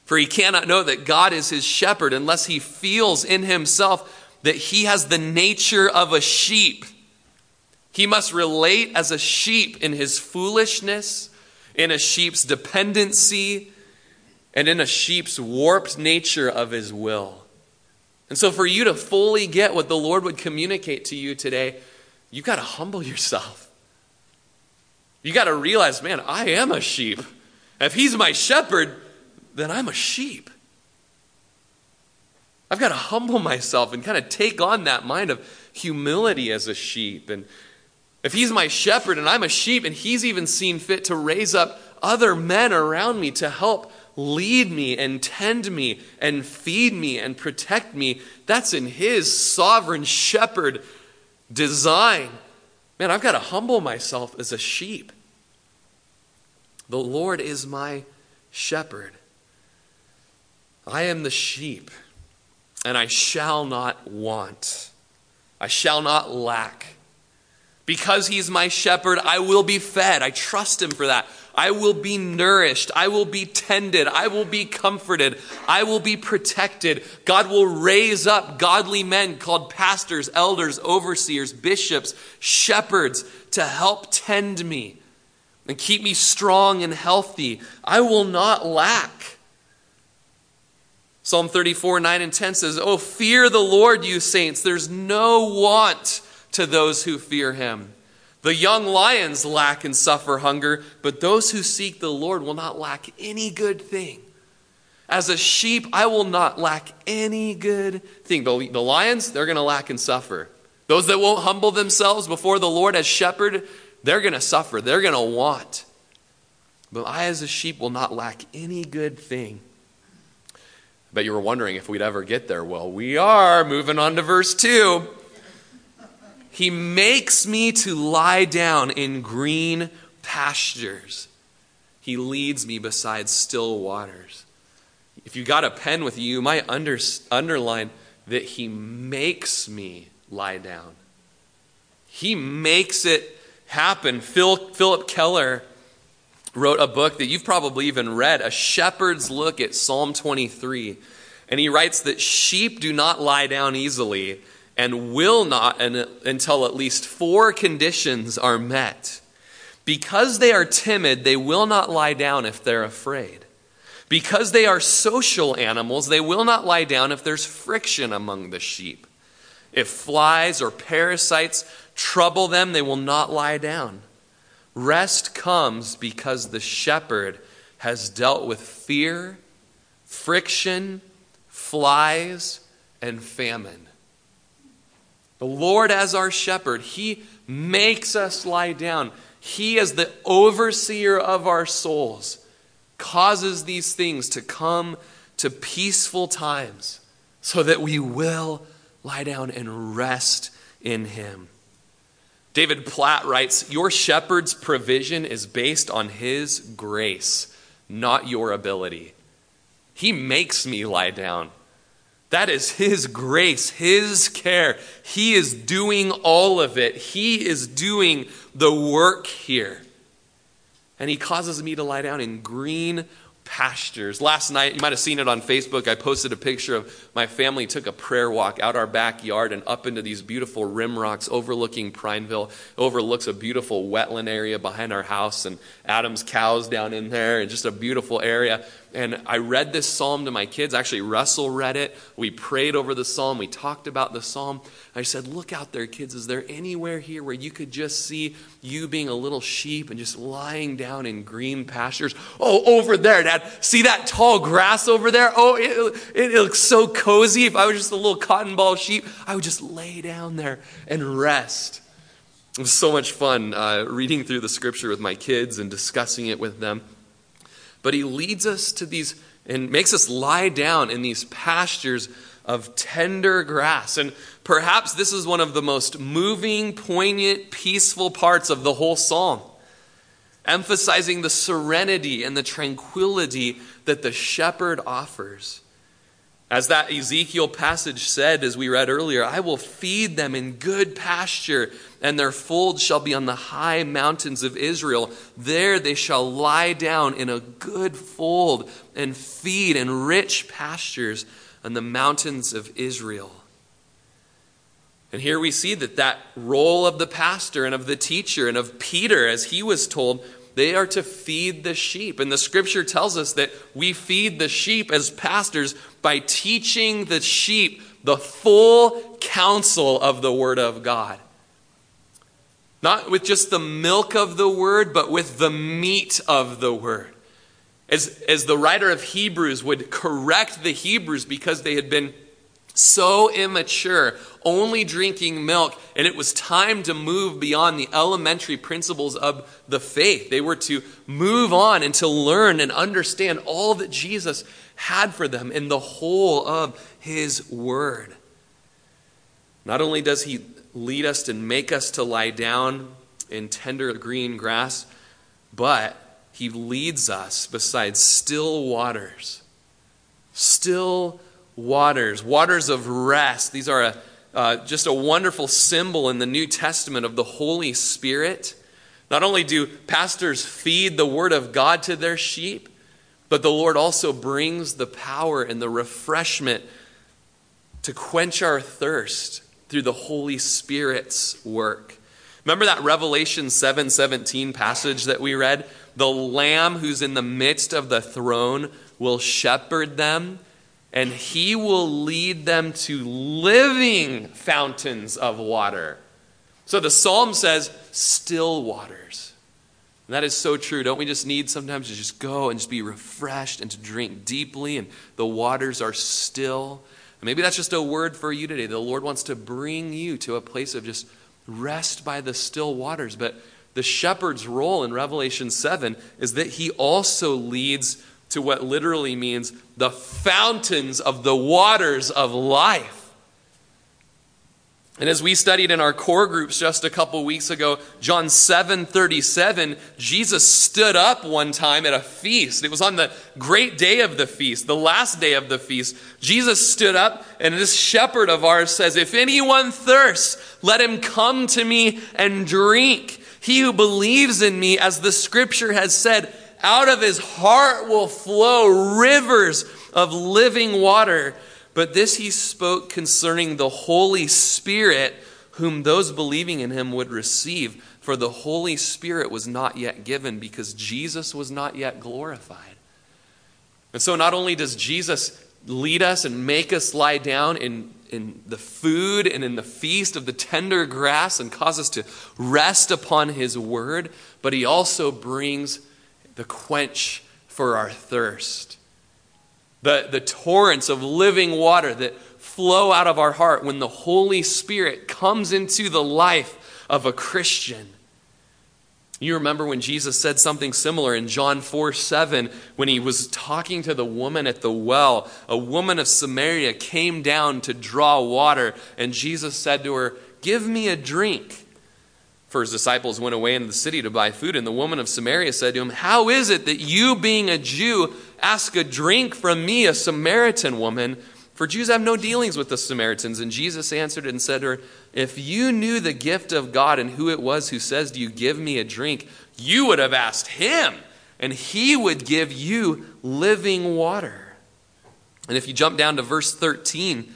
For he cannot know that God is his shepherd unless he feels in himself that he has the nature of a sheep. He must relate as a sheep in his foolishness, in a sheep's dependency, and in a sheep's warped nature of his will. And so, for you to fully get what the Lord would communicate to you today, you've got to humble yourself. You got to realize, man, I am a sheep. If he's my shepherd, then I'm a sheep. I've got to humble myself and kind of take on that mind of humility as a sheep. And if he's my shepherd and I'm a sheep, and he's even seen fit to raise up other men around me to help lead me and tend me and feed me and protect me, that's in his sovereign shepherd design. Man, I've got to humble myself as a sheep. The Lord is my shepherd. I am the sheep, and I shall not want. I shall not lack. Because he's my shepherd, I will be fed. I trust him for that. I will be nourished. I will be tended. I will be comforted. I will be protected. God will raise up godly men called pastors, elders, overseers, bishops, shepherds to help tend me and keep me strong and healthy. I will not lack. Psalm 34, 9 and 10 says, Oh, fear the Lord, you saints. There's no want to those who fear him. The young lions lack and suffer hunger, but those who seek the Lord will not lack any good thing. As a sheep, I will not lack any good thing. The, the lions, they're going to lack and suffer. Those that won't humble themselves before the Lord as shepherd, they're going to suffer. They're going to want. But I, as a sheep, will not lack any good thing. Bet you were wondering if we'd ever get there. Well, we are. Moving on to verse 2. He makes me to lie down in green pastures. He leads me beside still waters. If you got a pen with you, you might under, underline that He makes me lie down. He makes it happen. Phil, Phillip Keller wrote a book that you've probably even read, A Shepherd's Look at Psalm 23. And he writes that sheep do not lie down easily and will not until at least four conditions are met. Because they are timid, they will not lie down if they're afraid. Because they are social animals, they will not lie down if there's friction among the sheep. If flies or parasites trouble them, they will not lie down. Rest comes because the shepherd has dealt with fear, friction, flies, and famine. The Lord, as our shepherd, He makes us lie down. He, as the overseer of our souls, causes these things to come to peaceful times so that we will lie down and rest in Him. David Platt writes Your shepherd's provision is based on His grace, not your ability. He makes me lie down. That is His grace, His care. He is doing all of it. He is doing the work here. And He causes me to lie down in green pastures. Last night, you might have seen it on Facebook. I posted a picture of my family took a prayer walk out our backyard and up into these beautiful rim rocks overlooking Prineville. Overlooks a beautiful wetland area behind our house and Adam's cows down in there and just a beautiful area. And I read this psalm to my kids. Actually, Russell read it. We prayed over the psalm. We talked about the psalm. I said, Look out there, kids. Is there anywhere here where you could just see you being a little sheep and just lying down in green pastures? Oh, over there, Dad. See that tall grass over there? Oh, it, it looks so cozy. If I was just a little cotton ball sheep, I would just lay down there and rest. It was so much fun uh, reading through the scripture with my kids and discussing it with them. But he leads us to these and makes us lie down in these pastures of tender grass. And perhaps this is one of the most moving, poignant, peaceful parts of the whole psalm, emphasizing the serenity and the tranquility that the shepherd offers. As that Ezekiel passage said, as we read earlier, I will feed them in good pasture, and their fold shall be on the high mountains of Israel. There they shall lie down in a good fold and feed in rich pastures on the mountains of Israel. And here we see that that role of the pastor and of the teacher and of Peter, as he was told, they are to feed the sheep. And the scripture tells us that we feed the sheep as pastors by teaching the sheep the full counsel of the Word of God. Not with just the milk of the Word, but with the meat of the Word. As, as the writer of Hebrews would correct the Hebrews because they had been so immature, only drinking milk, and it was time to move beyond the elementary principles of the faith. They were to move on and to learn and understand all that Jesus had for them in the whole of his word. Not only does he lead us and make us to lie down in tender green grass, but he leads us beside still waters. Still waters, waters of rest. These are a, uh, just a wonderful symbol in the New Testament of the Holy Spirit. Not only do pastors feed the Word of God to their sheep, but the Lord also brings the power and the refreshment to quench our thirst through the Holy Spirit's work. Remember that Revelation 7:17 passage that we read? The lamb who's in the midst of the throne will shepherd them and he will lead them to living fountains of water. So the psalm says, still waters. And that is so true. Don't we just need sometimes to just go and just be refreshed and to drink deeply, and the waters are still? And maybe that's just a word for you today. The Lord wants to bring you to a place of just rest by the still waters. But the shepherd's role in Revelation 7 is that he also leads to what literally means the fountains of the waters of life. And as we studied in our core groups just a couple weeks ago, John 7:37, Jesus stood up one time at a feast. It was on the great day of the feast, the last day of the feast. Jesus stood up and this shepherd of ours says, "If anyone thirsts, let him come to me and drink. He who believes in me, as the scripture has said, out of his heart will flow rivers of living water. But this he spoke concerning the Holy Spirit, whom those believing in him would receive. For the Holy Spirit was not yet given because Jesus was not yet glorified. And so, not only does Jesus lead us and make us lie down in, in the food and in the feast of the tender grass and cause us to rest upon his word, but he also brings the quench for our thirst. The, the torrents of living water that flow out of our heart when the Holy Spirit comes into the life of a Christian. You remember when Jesus said something similar in John 4 7 when he was talking to the woman at the well. A woman of Samaria came down to draw water, and Jesus said to her, Give me a drink. For his disciples went away into the city to buy food, and the woman of Samaria said to him, How is it that you, being a Jew, ask a drink from me, a Samaritan woman? For Jews have no dealings with the Samaritans. And Jesus answered and said to her, If you knew the gift of God and who it was who says to you, Give me a drink, you would have asked him, and he would give you living water. And if you jump down to verse 13,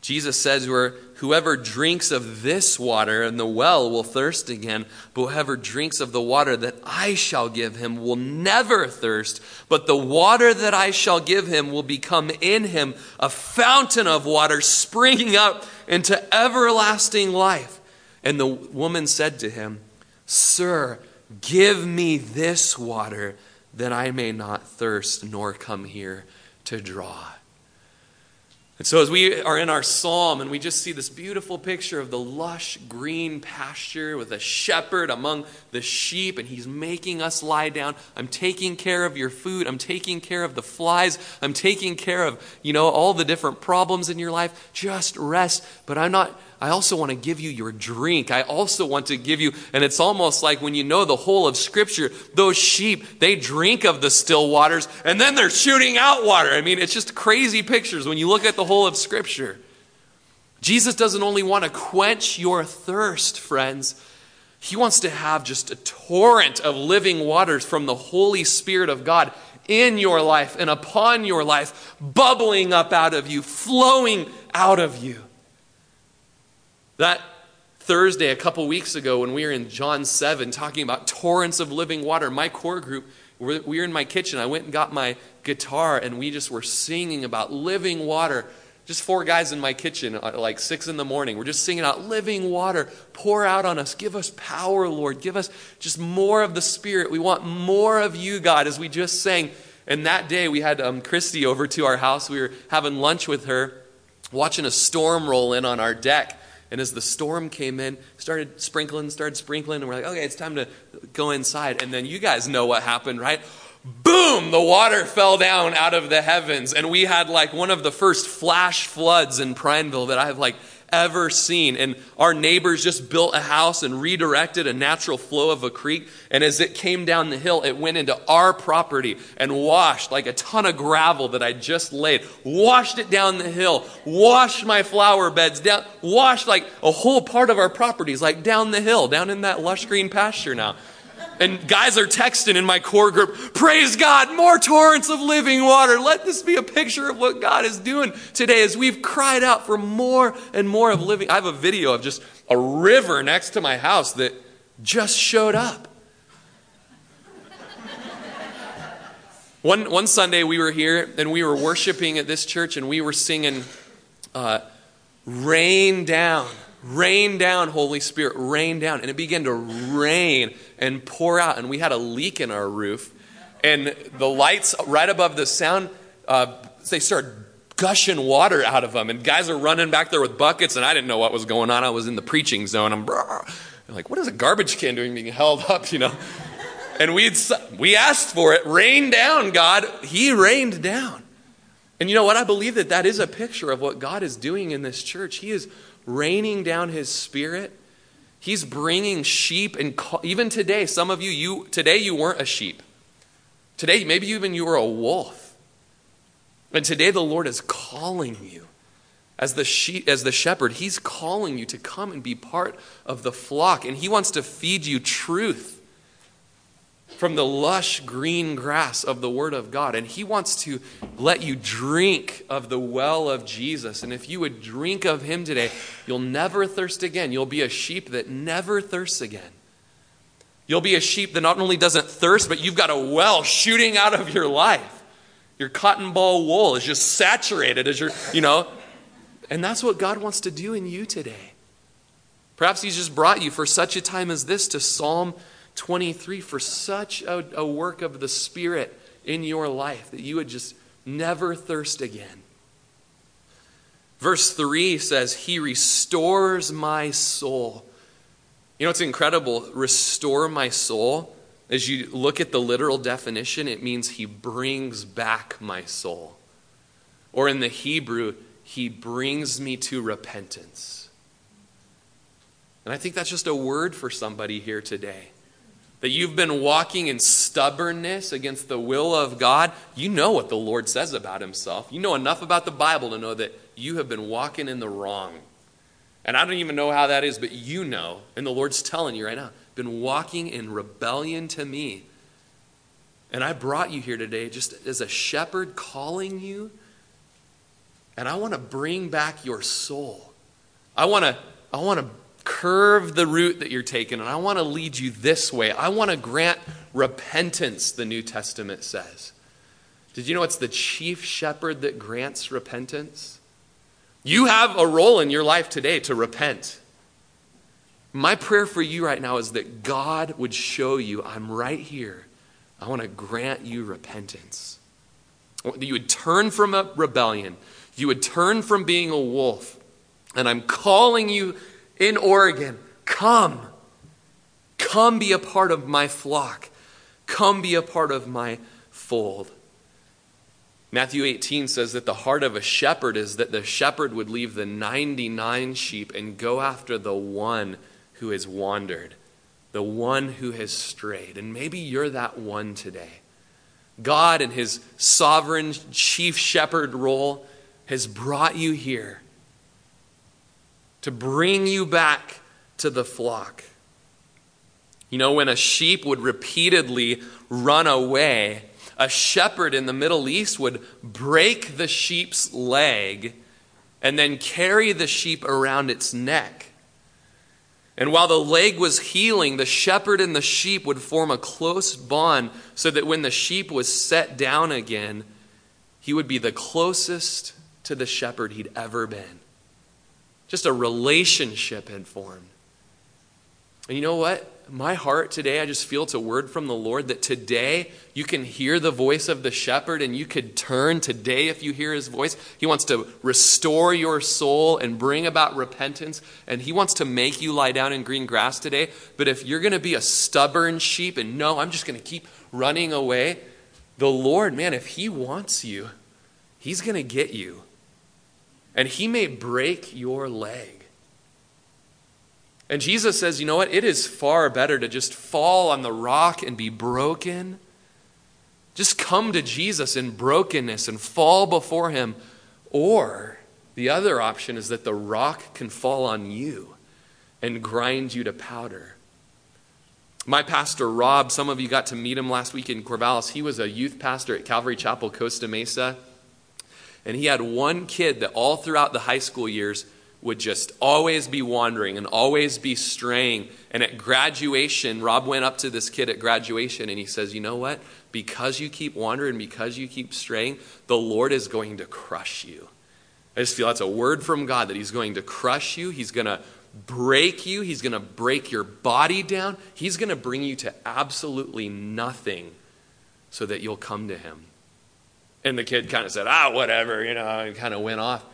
Jesus says to her, Whoever drinks of this water in the well will thirst again, but whoever drinks of the water that I shall give him will never thirst. But the water that I shall give him will become in him a fountain of water springing up into everlasting life. And the woman said to him, Sir, give me this water that I may not thirst nor come here to draw. And so, as we are in our psalm and we just see this beautiful picture of the lush green pasture with a shepherd among the sheep, and he's making us lie down. I'm taking care of your food. I'm taking care of the flies. I'm taking care of, you know, all the different problems in your life. Just rest. But I'm not I also want to give you your drink. I also want to give you, and it's almost like when you know the whole of Scripture, those sheep, they drink of the still waters and then they're shooting out water. I mean, it's just crazy pictures when you look at the whole of Scripture. Jesus doesn't only want to quench your thirst, friends. He wants to have just a torrent of living waters from the Holy Spirit of God in your life and upon your life, bubbling up out of you, flowing out of you. That Thursday, a couple weeks ago, when we were in John 7 talking about torrents of living water, my core group, we were in my kitchen. I went and got my guitar, and we just were singing about living water. Just four guys in my kitchen, uh, like six in the morning. We're just singing out living water. Pour out on us. Give us power, Lord. Give us just more of the Spirit. We want more of you, God, as we just sang. And that day, we had um, Christy over to our house. We were having lunch with her. watching a storm roll in on our deck. And as the storm came in, started sprinkling, started sprinkling, and we're like, okay, it's time to go inside. And then you guys know what happened, right? Boom! The water fell down out of the heavens. And we had like one of the first flash floods in Prineville that I've like ever seen. And our neighbors just built a house and redirected a natural flow of a creek. And as it came down the hill, it went into our property and washed like a ton of gravel that I just laid, washed it down the hill, washed my flower beds down, washed like a whole part of our properties, like down the hill, down in that lush green pasture now. And guys are texting in my core group, praise God, more torrents of living water. Let this be a picture of what God is doing today as we've cried out for more and more of living. I have a video of just a river next to my house that just showed up. one, one Sunday we were here and we were worshiping at this church and we were singing, uh, Rain Down Rain down, Holy Spirit, rain down. And it began to rain and pour out. And we had a leak in our roof. And the lights right above the sound, uh, they started gushing water out of them. And guys are running back there with buckets. And I didn't know what was going on. I was in the preaching zone. I'm, I'm like, what is a garbage can doing being held up, you know? And we we asked for it. Rain down, God. He rained down. And you know what? I believe that that is a picture of what God is doing in this church. He is raining down his spirit. He's bringing sheep and even today some of you you today you weren't a sheep. Today maybe even you were a wolf. And today the Lord is calling you as the sheep as the shepherd. He's calling you to come and be part of the flock and he wants to feed you truth from the lush green grass of the Word of God. And He wants to let you drink of the well of Jesus. And if you would drink of Him today, you'll never thirst again. You'll be a sheep that never thirsts again. You'll be a sheep that not only doesn't thirst, but you've got a well shooting out of your life. Your cotton ball wool is just saturated as you're, you know. And that's what God wants to do in you today. Perhaps He's just brought you for such a time as this to Psalm 23 for such a, a work of the Spirit in your life that you would just never thirst again. Verse 3 says, He restores my soul. You know, it's incredible. Restore my soul. As you look at the literal definition, it means He brings back my soul. Or in the Hebrew, He brings me to repentance. And I think that's just a word for somebody here today that you've been walking in stubbornness against the will of God, you know what the Lord says about himself. You know enough about the Bible to know that you have been walking in the wrong. And I don't even know how that is, but you know, and the Lord's telling you right now, been walking in rebellion to me. And I brought you here today just as a shepherd calling you. And I want to bring back your soul. I want to I want to curve the route that you're taking, and I want to lead you this way. I want to grant repentance, the New Testament says. Did you know it's the chief shepherd that grants repentance? You have a role in your life today to repent. My prayer for you right now is that God would show you, I'm right here. I want to grant you repentance. You would turn from a rebellion. You would turn from being a wolf. And I'm calling you in Oregon, come. Come be a part of my flock. Come be a part of my fold. Matthew 18 says that the heart of a shepherd is that the shepherd would leave the 99 sheep and go after the one who has wandered, the one who has strayed. And maybe you're that one today. God, in his sovereign chief shepherd role, has brought you here to bring you back to the flock. You know, when a sheep would repeatedly run away, a shepherd in the Middle East would break the sheep's leg and then carry the sheep around its neck. And while the leg was healing, the shepherd and the sheep would form a close bond so that when the sheep was set down again, he would be the closest to the shepherd he'd ever been. Just a relationship had formed. And you know what? My heart today, I just feel it's a word from the Lord that today you can hear the voice of the shepherd and you could turn today if you hear his voice. He wants to restore your soul and bring about repentance, and he wants to make you lie down in green grass today. But if you're going to be a stubborn sheep and no, I'm just going to keep running away, the Lord, man, if he wants you, he's going to get you. And he may break your leg. And Jesus says, you know what? It is far better to just fall on the rock and be broken. Just come to Jesus in brokenness and fall before him. Or the other option is that the rock can fall on you and grind you to powder. My pastor, Rob, some of you got to meet him last week in Corvallis. He was a youth pastor at Calvary Chapel, Costa Mesa. And he had one kid that all throughout the high school years would just always be wandering and always be straying. And at graduation, Rob went up to this kid at graduation and he says, You know what? Because you keep wandering, because you keep straying, the Lord is going to crush you. I just feel that's a word from God that He's going to crush you. He's going to break you. He's going to break your body down. He's going to bring you to absolutely nothing so that you'll come to Him. And the kid kind of said, Ah, whatever, you know, and kind of went off.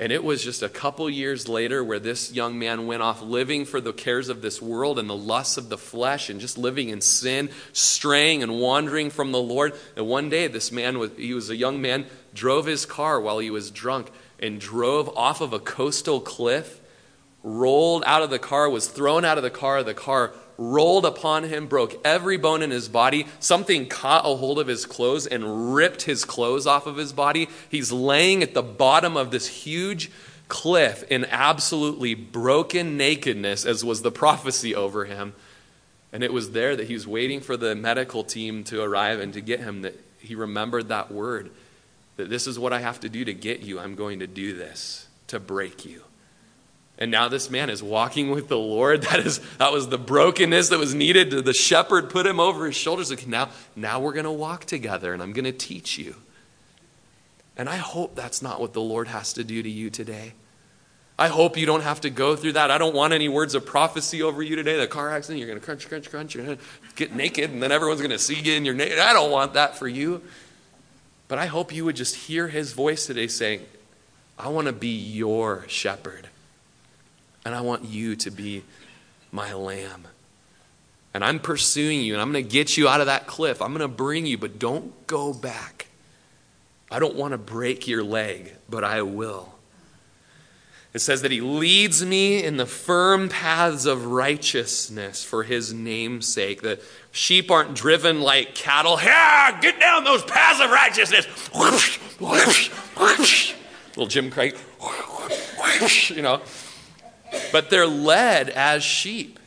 And it was just a couple years later where this young man went off living for the cares of this world and the lusts of the flesh and just living in sin, straying and wandering from the Lord. And one day, this man was, he was a young man, drove his car while he was drunk and drove off of a coastal cliff, rolled out of the car, was thrown out of the car. The car rolled upon him, broke every bone in his body. Something caught a hold of his clothes and ripped his clothes off of his body. He's laying at the bottom of this huge cliff in absolutely broken nakedness, as was the prophecy over him. And it was there that he was waiting for the medical team to arrive and to get him that he remembered that word that this is what I have to do to get you. I'm going to do this to break you. And now this man is walking with the Lord. That is that was the brokenness that was needed. The shepherd put him over his shoulders. Like now, now we're gonna walk together and I'm gonna teach you. And I hope that's not what the Lord has to do to you today. I hope you don't have to go through that. I don't want any words of prophecy over you today. The car accident, you're going to crunch, crunch, crunch. You're going to get naked, and then everyone's going to see you in your naked. I don't want that for you. But I hope you would just hear his voice today saying, I want to be your shepherd. And I want you to be my lamb. And I'm pursuing you, and I'm going to get you out of that cliff. I'm going to bring you, but don't go back. I don't want to break your leg, but I will. It says that he leads me in the firm paths of righteousness for his name's sake. The sheep aren't driven like cattle. Yeah, get down those paths of righteousness. Little Jim Craig. You know, but they're led as sheep.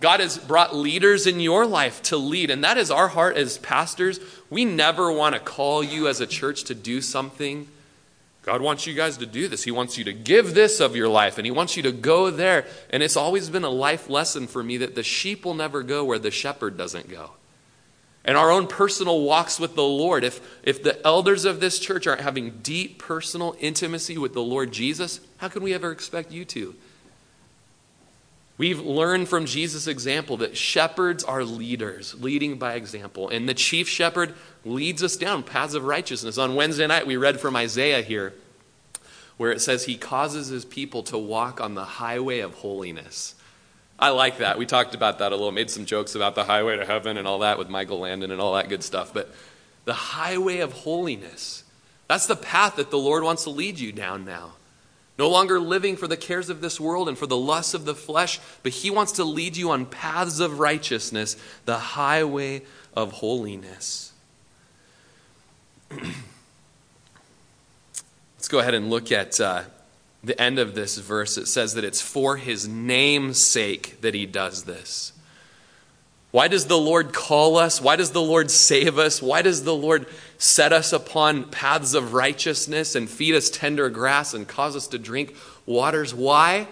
God has brought leaders in your life to lead, and that is our heart as pastors. We never want to call you as a church to do something. God wants you guys to do this. He wants you to give this of your life, and He wants you to go there. And it's always been a life lesson for me that the sheep will never go where the shepherd doesn't go. And our own personal walks with the Lord, if, if the elders of this church aren't having deep personal intimacy with the Lord Jesus, how can we ever expect you to? We've learned from Jesus' example that shepherds are leaders, leading by example. And the chief shepherd leads us down paths of righteousness. On Wednesday night, we read from Isaiah here, where it says he causes his people to walk on the highway of holiness. I like that. We talked about that a little, made some jokes about the highway to heaven and all that with Michael Landon and all that good stuff. But the highway of holiness, that's the path that the Lord wants to lead you down now. No longer living for the cares of this world and for the lusts of the flesh, but He wants to lead you on paths of righteousness, the highway of holiness. Let's go ahead and look at uh, the end of this verse. It says that it's for His name's sake that He does this. Why does the Lord call us? Why does the Lord save us? Why does the Lord set us upon paths of righteousness and feed us tender grass and cause us to drink waters? Why?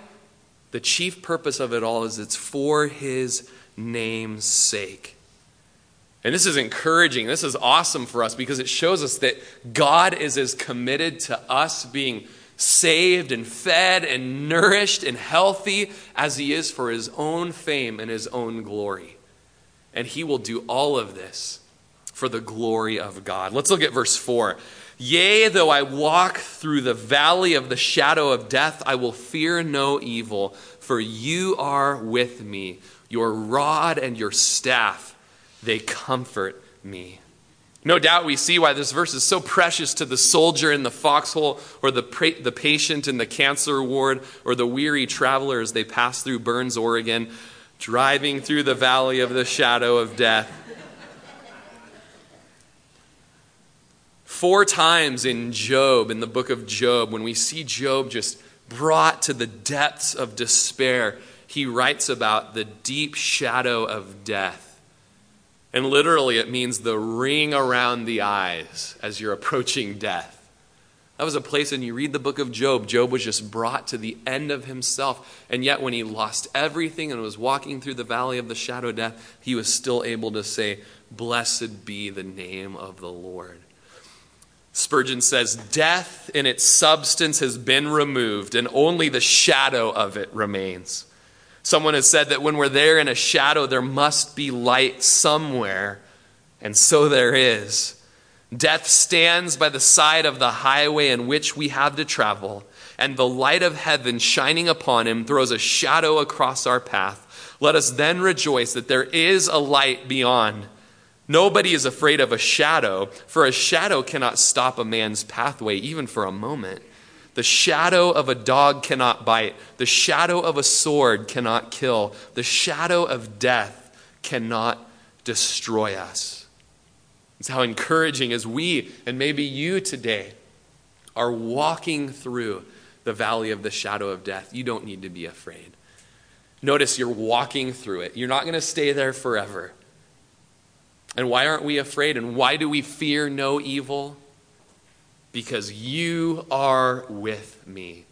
The chief purpose of it all is it's for His name's sake. And this is encouraging. This is awesome for us because it shows us that God is as committed to us being saved and fed and nourished and healthy as he is for his own fame and his own glory. And he will do all of this for the glory of God. Let's look at verse 4. Yea, though I walk through the valley of the shadow of death, I will fear no evil, for you are with me. Your rod and your staff, they comfort me. No doubt we see why this verse is so precious to the soldier in the foxhole, or the, pra- the patient in the cancer ward, or the weary traveler as they pass through Burns, Oregon, driving through the valley of the shadow of death. Four times in Job, in the book of Job, when we see Job just brought to the depths of despair, he writes about the deep shadow of death and literally, it means the ring around the eyes as you're approaching death. That was a place, and you read the book of Job, Job was just brought to the end of himself. And yet, when he lost everything and was walking through the valley of the shadow of death, he was still able to say, Blessed be the name of the Lord. Spurgeon says, Death in its substance has been removed, and only the shadow of it remains. Someone has said that when we're there in a shadow, there must be light somewhere, and so there is. Death stands by the side of the highway in which we have to travel, and the light of heaven shining upon him throws a shadow across our path. Let us then rejoice that there is a light beyond. Nobody is afraid of a shadow, for a shadow cannot stop a man's pathway, even for a moment. The shadow of a dog cannot bite. The shadow of a sword cannot kill. The shadow of death cannot destroy us. It's how encouraging as we, and maybe you today, are walking through the valley of the shadow of death. You don't need to be afraid. Notice you're walking through it. You're not going to stay there forever. And why aren't we afraid? And why do we fear no evil? because you are with me.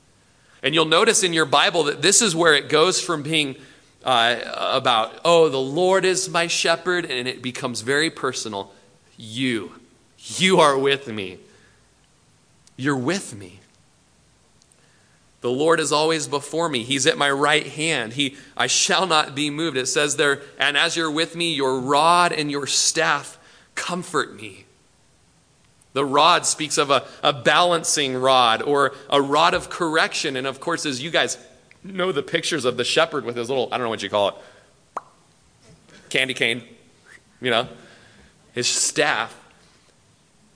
And you'll notice in your Bible that this is where it goes from being uh, about, oh, the Lord is my shepherd, and it becomes very personal. You, you are with me. You're with me. The Lord is always before me. He's at my right hand. He, I shall not be moved. It says there, and as you're with me, your rod and your staff comfort me. The rod speaks of a, a balancing rod or a rod of correction. And of course, as you guys know the pictures of the shepherd with his little, I don't know what you call it, candy cane, you know, his staff.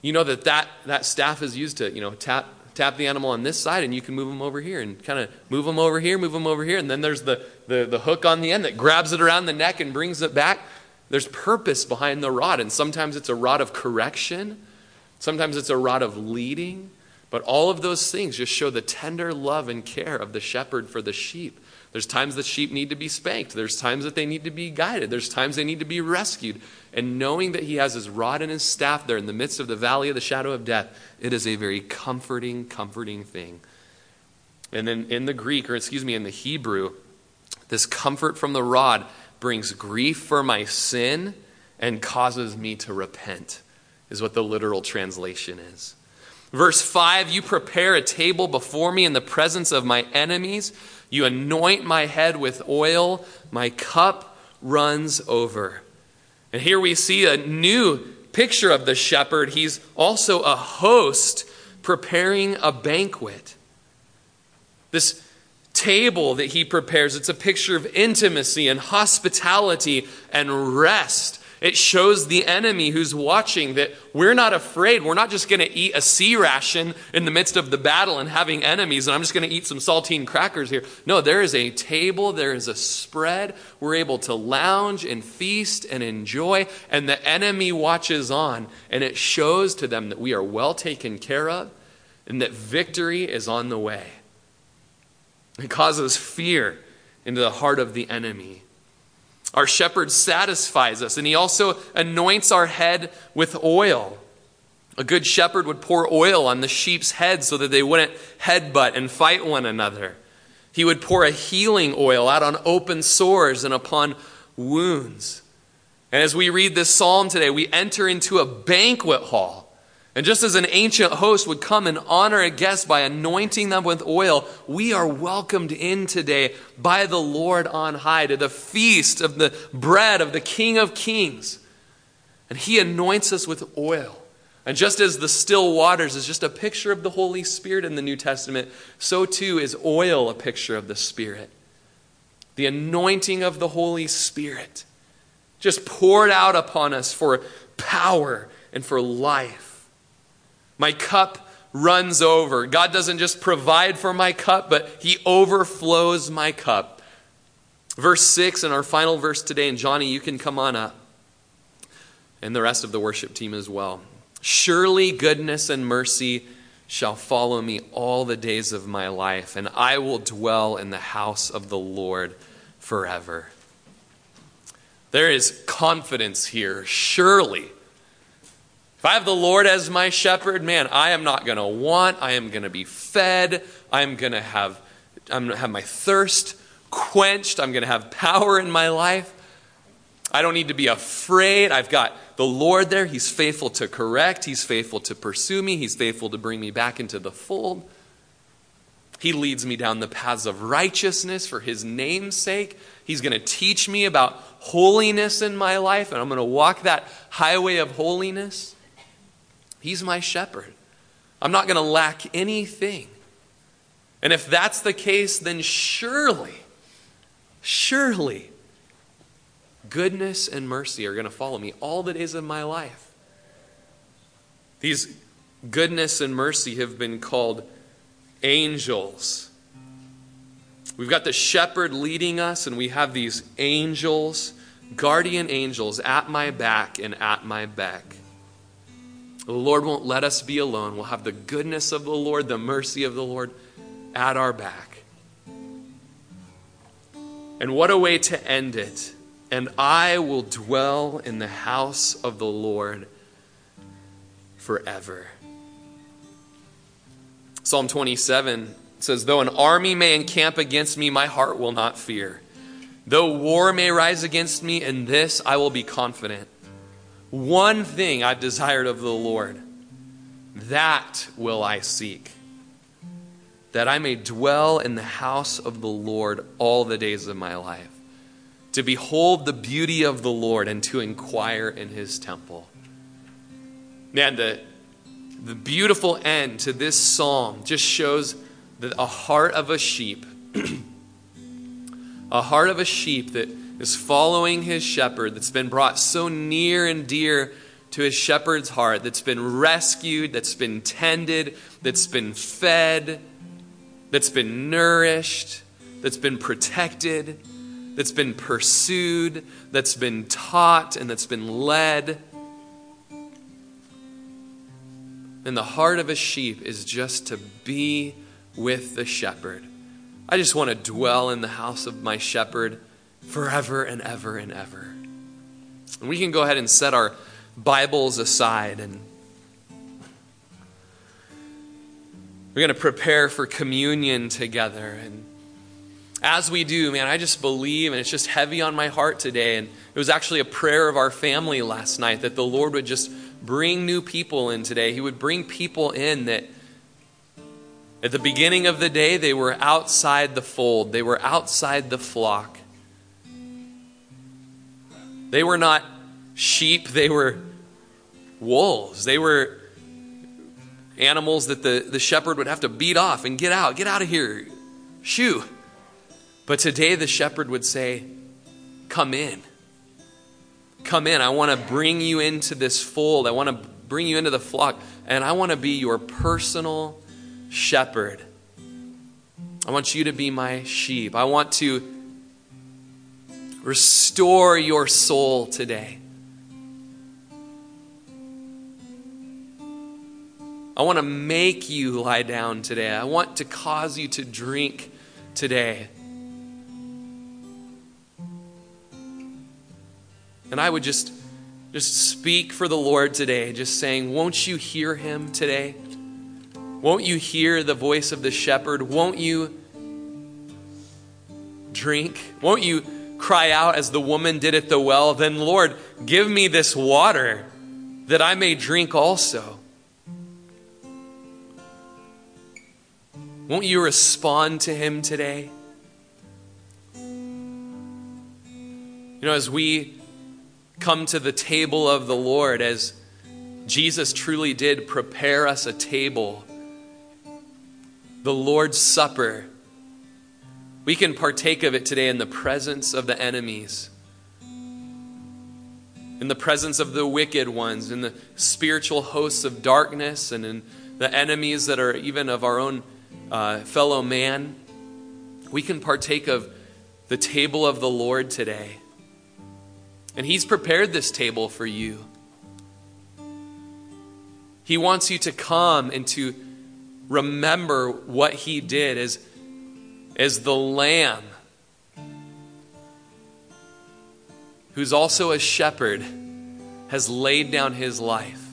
You know that that, that staff is used to, you know, tap, tap the animal on this side and you can move them over here and kind of move them over here, move them over here. And then there's the, the, the hook on the end that grabs it around the neck and brings it back. There's purpose behind the rod. And sometimes it's a rod of correction Sometimes it's a rod of leading, but all of those things just show the tender love and care of the shepherd for the sheep. There's times the sheep need to be spanked. There's times that they need to be guided. There's times they need to be rescued. And knowing that he has his rod and his staff there in the midst of the valley of the shadow of death, it is a very comforting, comforting thing. And then in the Greek, or excuse me, in the Hebrew, this comfort from the rod brings grief for my sin and causes me to repent is what the literal translation is. Verse 5 You prepare a table before me in the presence of my enemies. You anoint my head with oil. My cup runs over. And here we see a new picture of the shepherd. He's also a host preparing a banquet. This table that he prepares, it's a picture of intimacy and hospitality and rest it shows the enemy who's watching that we're not afraid. We're not just going to eat a C-ration in the midst of the battle and having enemies, and I'm just going to eat some saltine crackers here. No, there is a table, there is a spread. We're able to lounge and feast and enjoy, and the enemy watches on, and it shows to them that we are well taken care of and that victory is on the way. It causes fear into the heart of the enemy. Our shepherd satisfies us, and he also anoints our head with oil. A good shepherd would pour oil on the sheep's head so that they wouldn't headbutt and fight one another. He would pour a healing oil out on open sores and upon wounds. And as we read this psalm today, we enter into a banquet hall. And just as an ancient host would come and honor a guest by anointing them with oil, we are welcomed in today by the Lord on high to the feast of the bread of the King of Kings. And he anoints us with oil. And just as the still waters is just a picture of the Holy Spirit in the New Testament, so too is oil a picture of the Spirit. The anointing of the Holy Spirit just poured out upon us for power and for life. My cup runs over. God doesn't just provide for my cup, but He overflows my cup. Verse 6 and our final verse today, and Johnny, you can come on up, and the rest of the worship team as well. Surely goodness and mercy shall follow me all the days of my life, and I will dwell in the house of the Lord forever. There is confidence here, surely if I have the Lord as my shepherd, man, I am not going to want. I am going to be fed. I'm going to have I'm going to have my thirst quenched. I'm going to have power in my life. I don't need to be afraid. I've got the Lord there. He's faithful to correct. He's faithful to pursue me. He's faithful to bring me back into the fold. He leads me down the paths of righteousness for his name's sake. He's going to teach me about holiness in my life, and I'm going to walk that highway of holiness. He's my shepherd. I'm not going to lack anything. And if that's the case, then surely, surely, goodness and mercy are going to follow me all the days of my life. These goodness and mercy have been called angels. We've got the shepherd leading us, and we have these angels, guardian angels, at my back and at my back. The Lord won't let us be alone. We'll have the goodness of the Lord, the mercy of the Lord at our back. And what a way to end it. And I will dwell in the house of the Lord forever. Psalm 27 says, Though an army may encamp against me, my heart will not fear. Though war may rise against me, in this I will be confident. One thing I've desired of the Lord, that will I seek, that I may dwell in the house of the Lord all the days of my life, to behold the beauty of the Lord and to inquire in his temple. Man, the, the beautiful end to this psalm just shows that a heart of a sheep, a heart of a sheep that is following his shepherd that's been brought so near and dear to his shepherd's heart, that's been rescued, that's been tended, that's been fed, that's been nourished, that's been protected, that's been pursued, that's been taught, and that's been led. And the heart of a sheep is just to be with the shepherd. I just want to dwell in the house of my shepherd forever and ever and ever. And we can go ahead and set our Bibles aside and we're going to prepare for communion together. And as we do, man, I just believe, and it's just heavy on my heart today. And it was actually a prayer of our family last night that the Lord would just bring new people in today. He would bring people in that at the beginning of the day, they were outside the fold, they were outside the flock. They were not sheep, they were wolves. They were animals that the, the shepherd would have to beat off and get out, get out of here, shoo. But today the shepherd would say, Come in. Come in. I want to bring you into this fold. I want to bring you into the flock, and I want to be your personal shepherd. I want you to be my sheep. I want to Restore your soul today. I want to make you lie down today. I want to cause you to drink today. And I would just just speak for the Lord today, just saying, won't you hear him today? Won't you hear the voice of the shepherd? Won't you drink? Won't you cry out as the woman did at the well, Then, Lord, give me this water that I may drink also? Won't you respond to him today? You know, as we come to the table of the Lord, as Jesus truly did prepare us a table, the Lord's Supper we can partake of it today in the presence of the enemies, in the presence of the wicked ones, in the spiritual hosts of darkness, and in the enemies that are even of our own uh, fellow man. We can partake of the table of the Lord today. And He's prepared this table for you. He wants you to come and to remember what He did as, as the Lamb, who's also a shepherd, has laid down His life.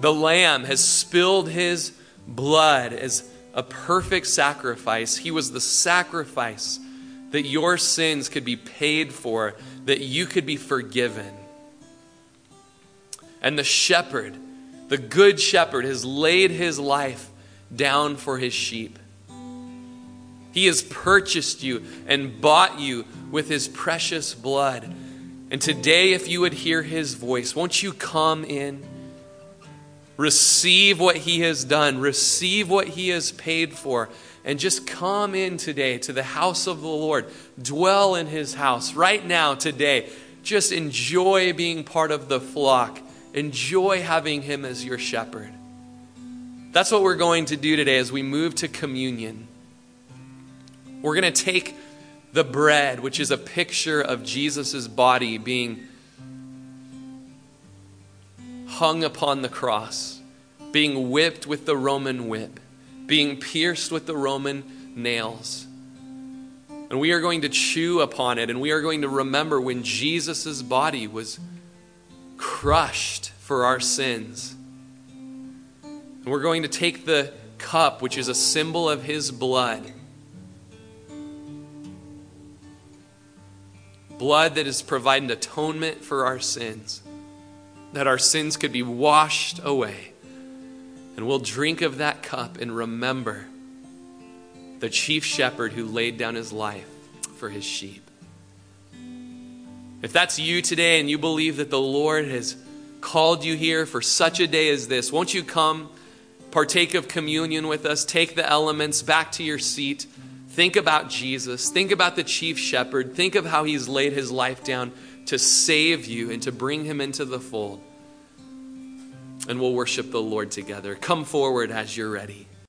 The Lamb has spilled His blood as a perfect sacrifice. He was the sacrifice that your sins could be paid for, that you could be forgiven. And the shepherd, the good shepherd, has laid his life down for his sheep. He has purchased you and bought you with his precious blood. And today, if you would hear his voice, won't you come in? Receive what he has done, receive what he has paid for, and just come in today to the house of the Lord. Dwell in his house right now, today. Just enjoy being part of the flock, enjoy having him as your shepherd. That's what we're going to do today as we move to communion. We're going to take the bread, which is a picture of Jesus' body being hung upon the cross, being whipped with the Roman whip, being pierced with the Roman nails. And we are going to chew upon it, and we are going to remember when Jesus' body was crushed for our sins. And we're going to take the cup, which is a symbol of his blood. Blood that is providing atonement for our sins that our sins could be washed away. And we'll drink of that cup and remember the chief shepherd who laid down his life for his sheep. If that's you today and you believe that the Lord has called you here for such a day as this, won't you come, partake of communion with us, take the elements back to your seat, think about Jesus, think about the chief shepherd, think of how he's laid his life down to save you and to bring him into the fold. And we'll worship the Lord together. Come forward as you're ready.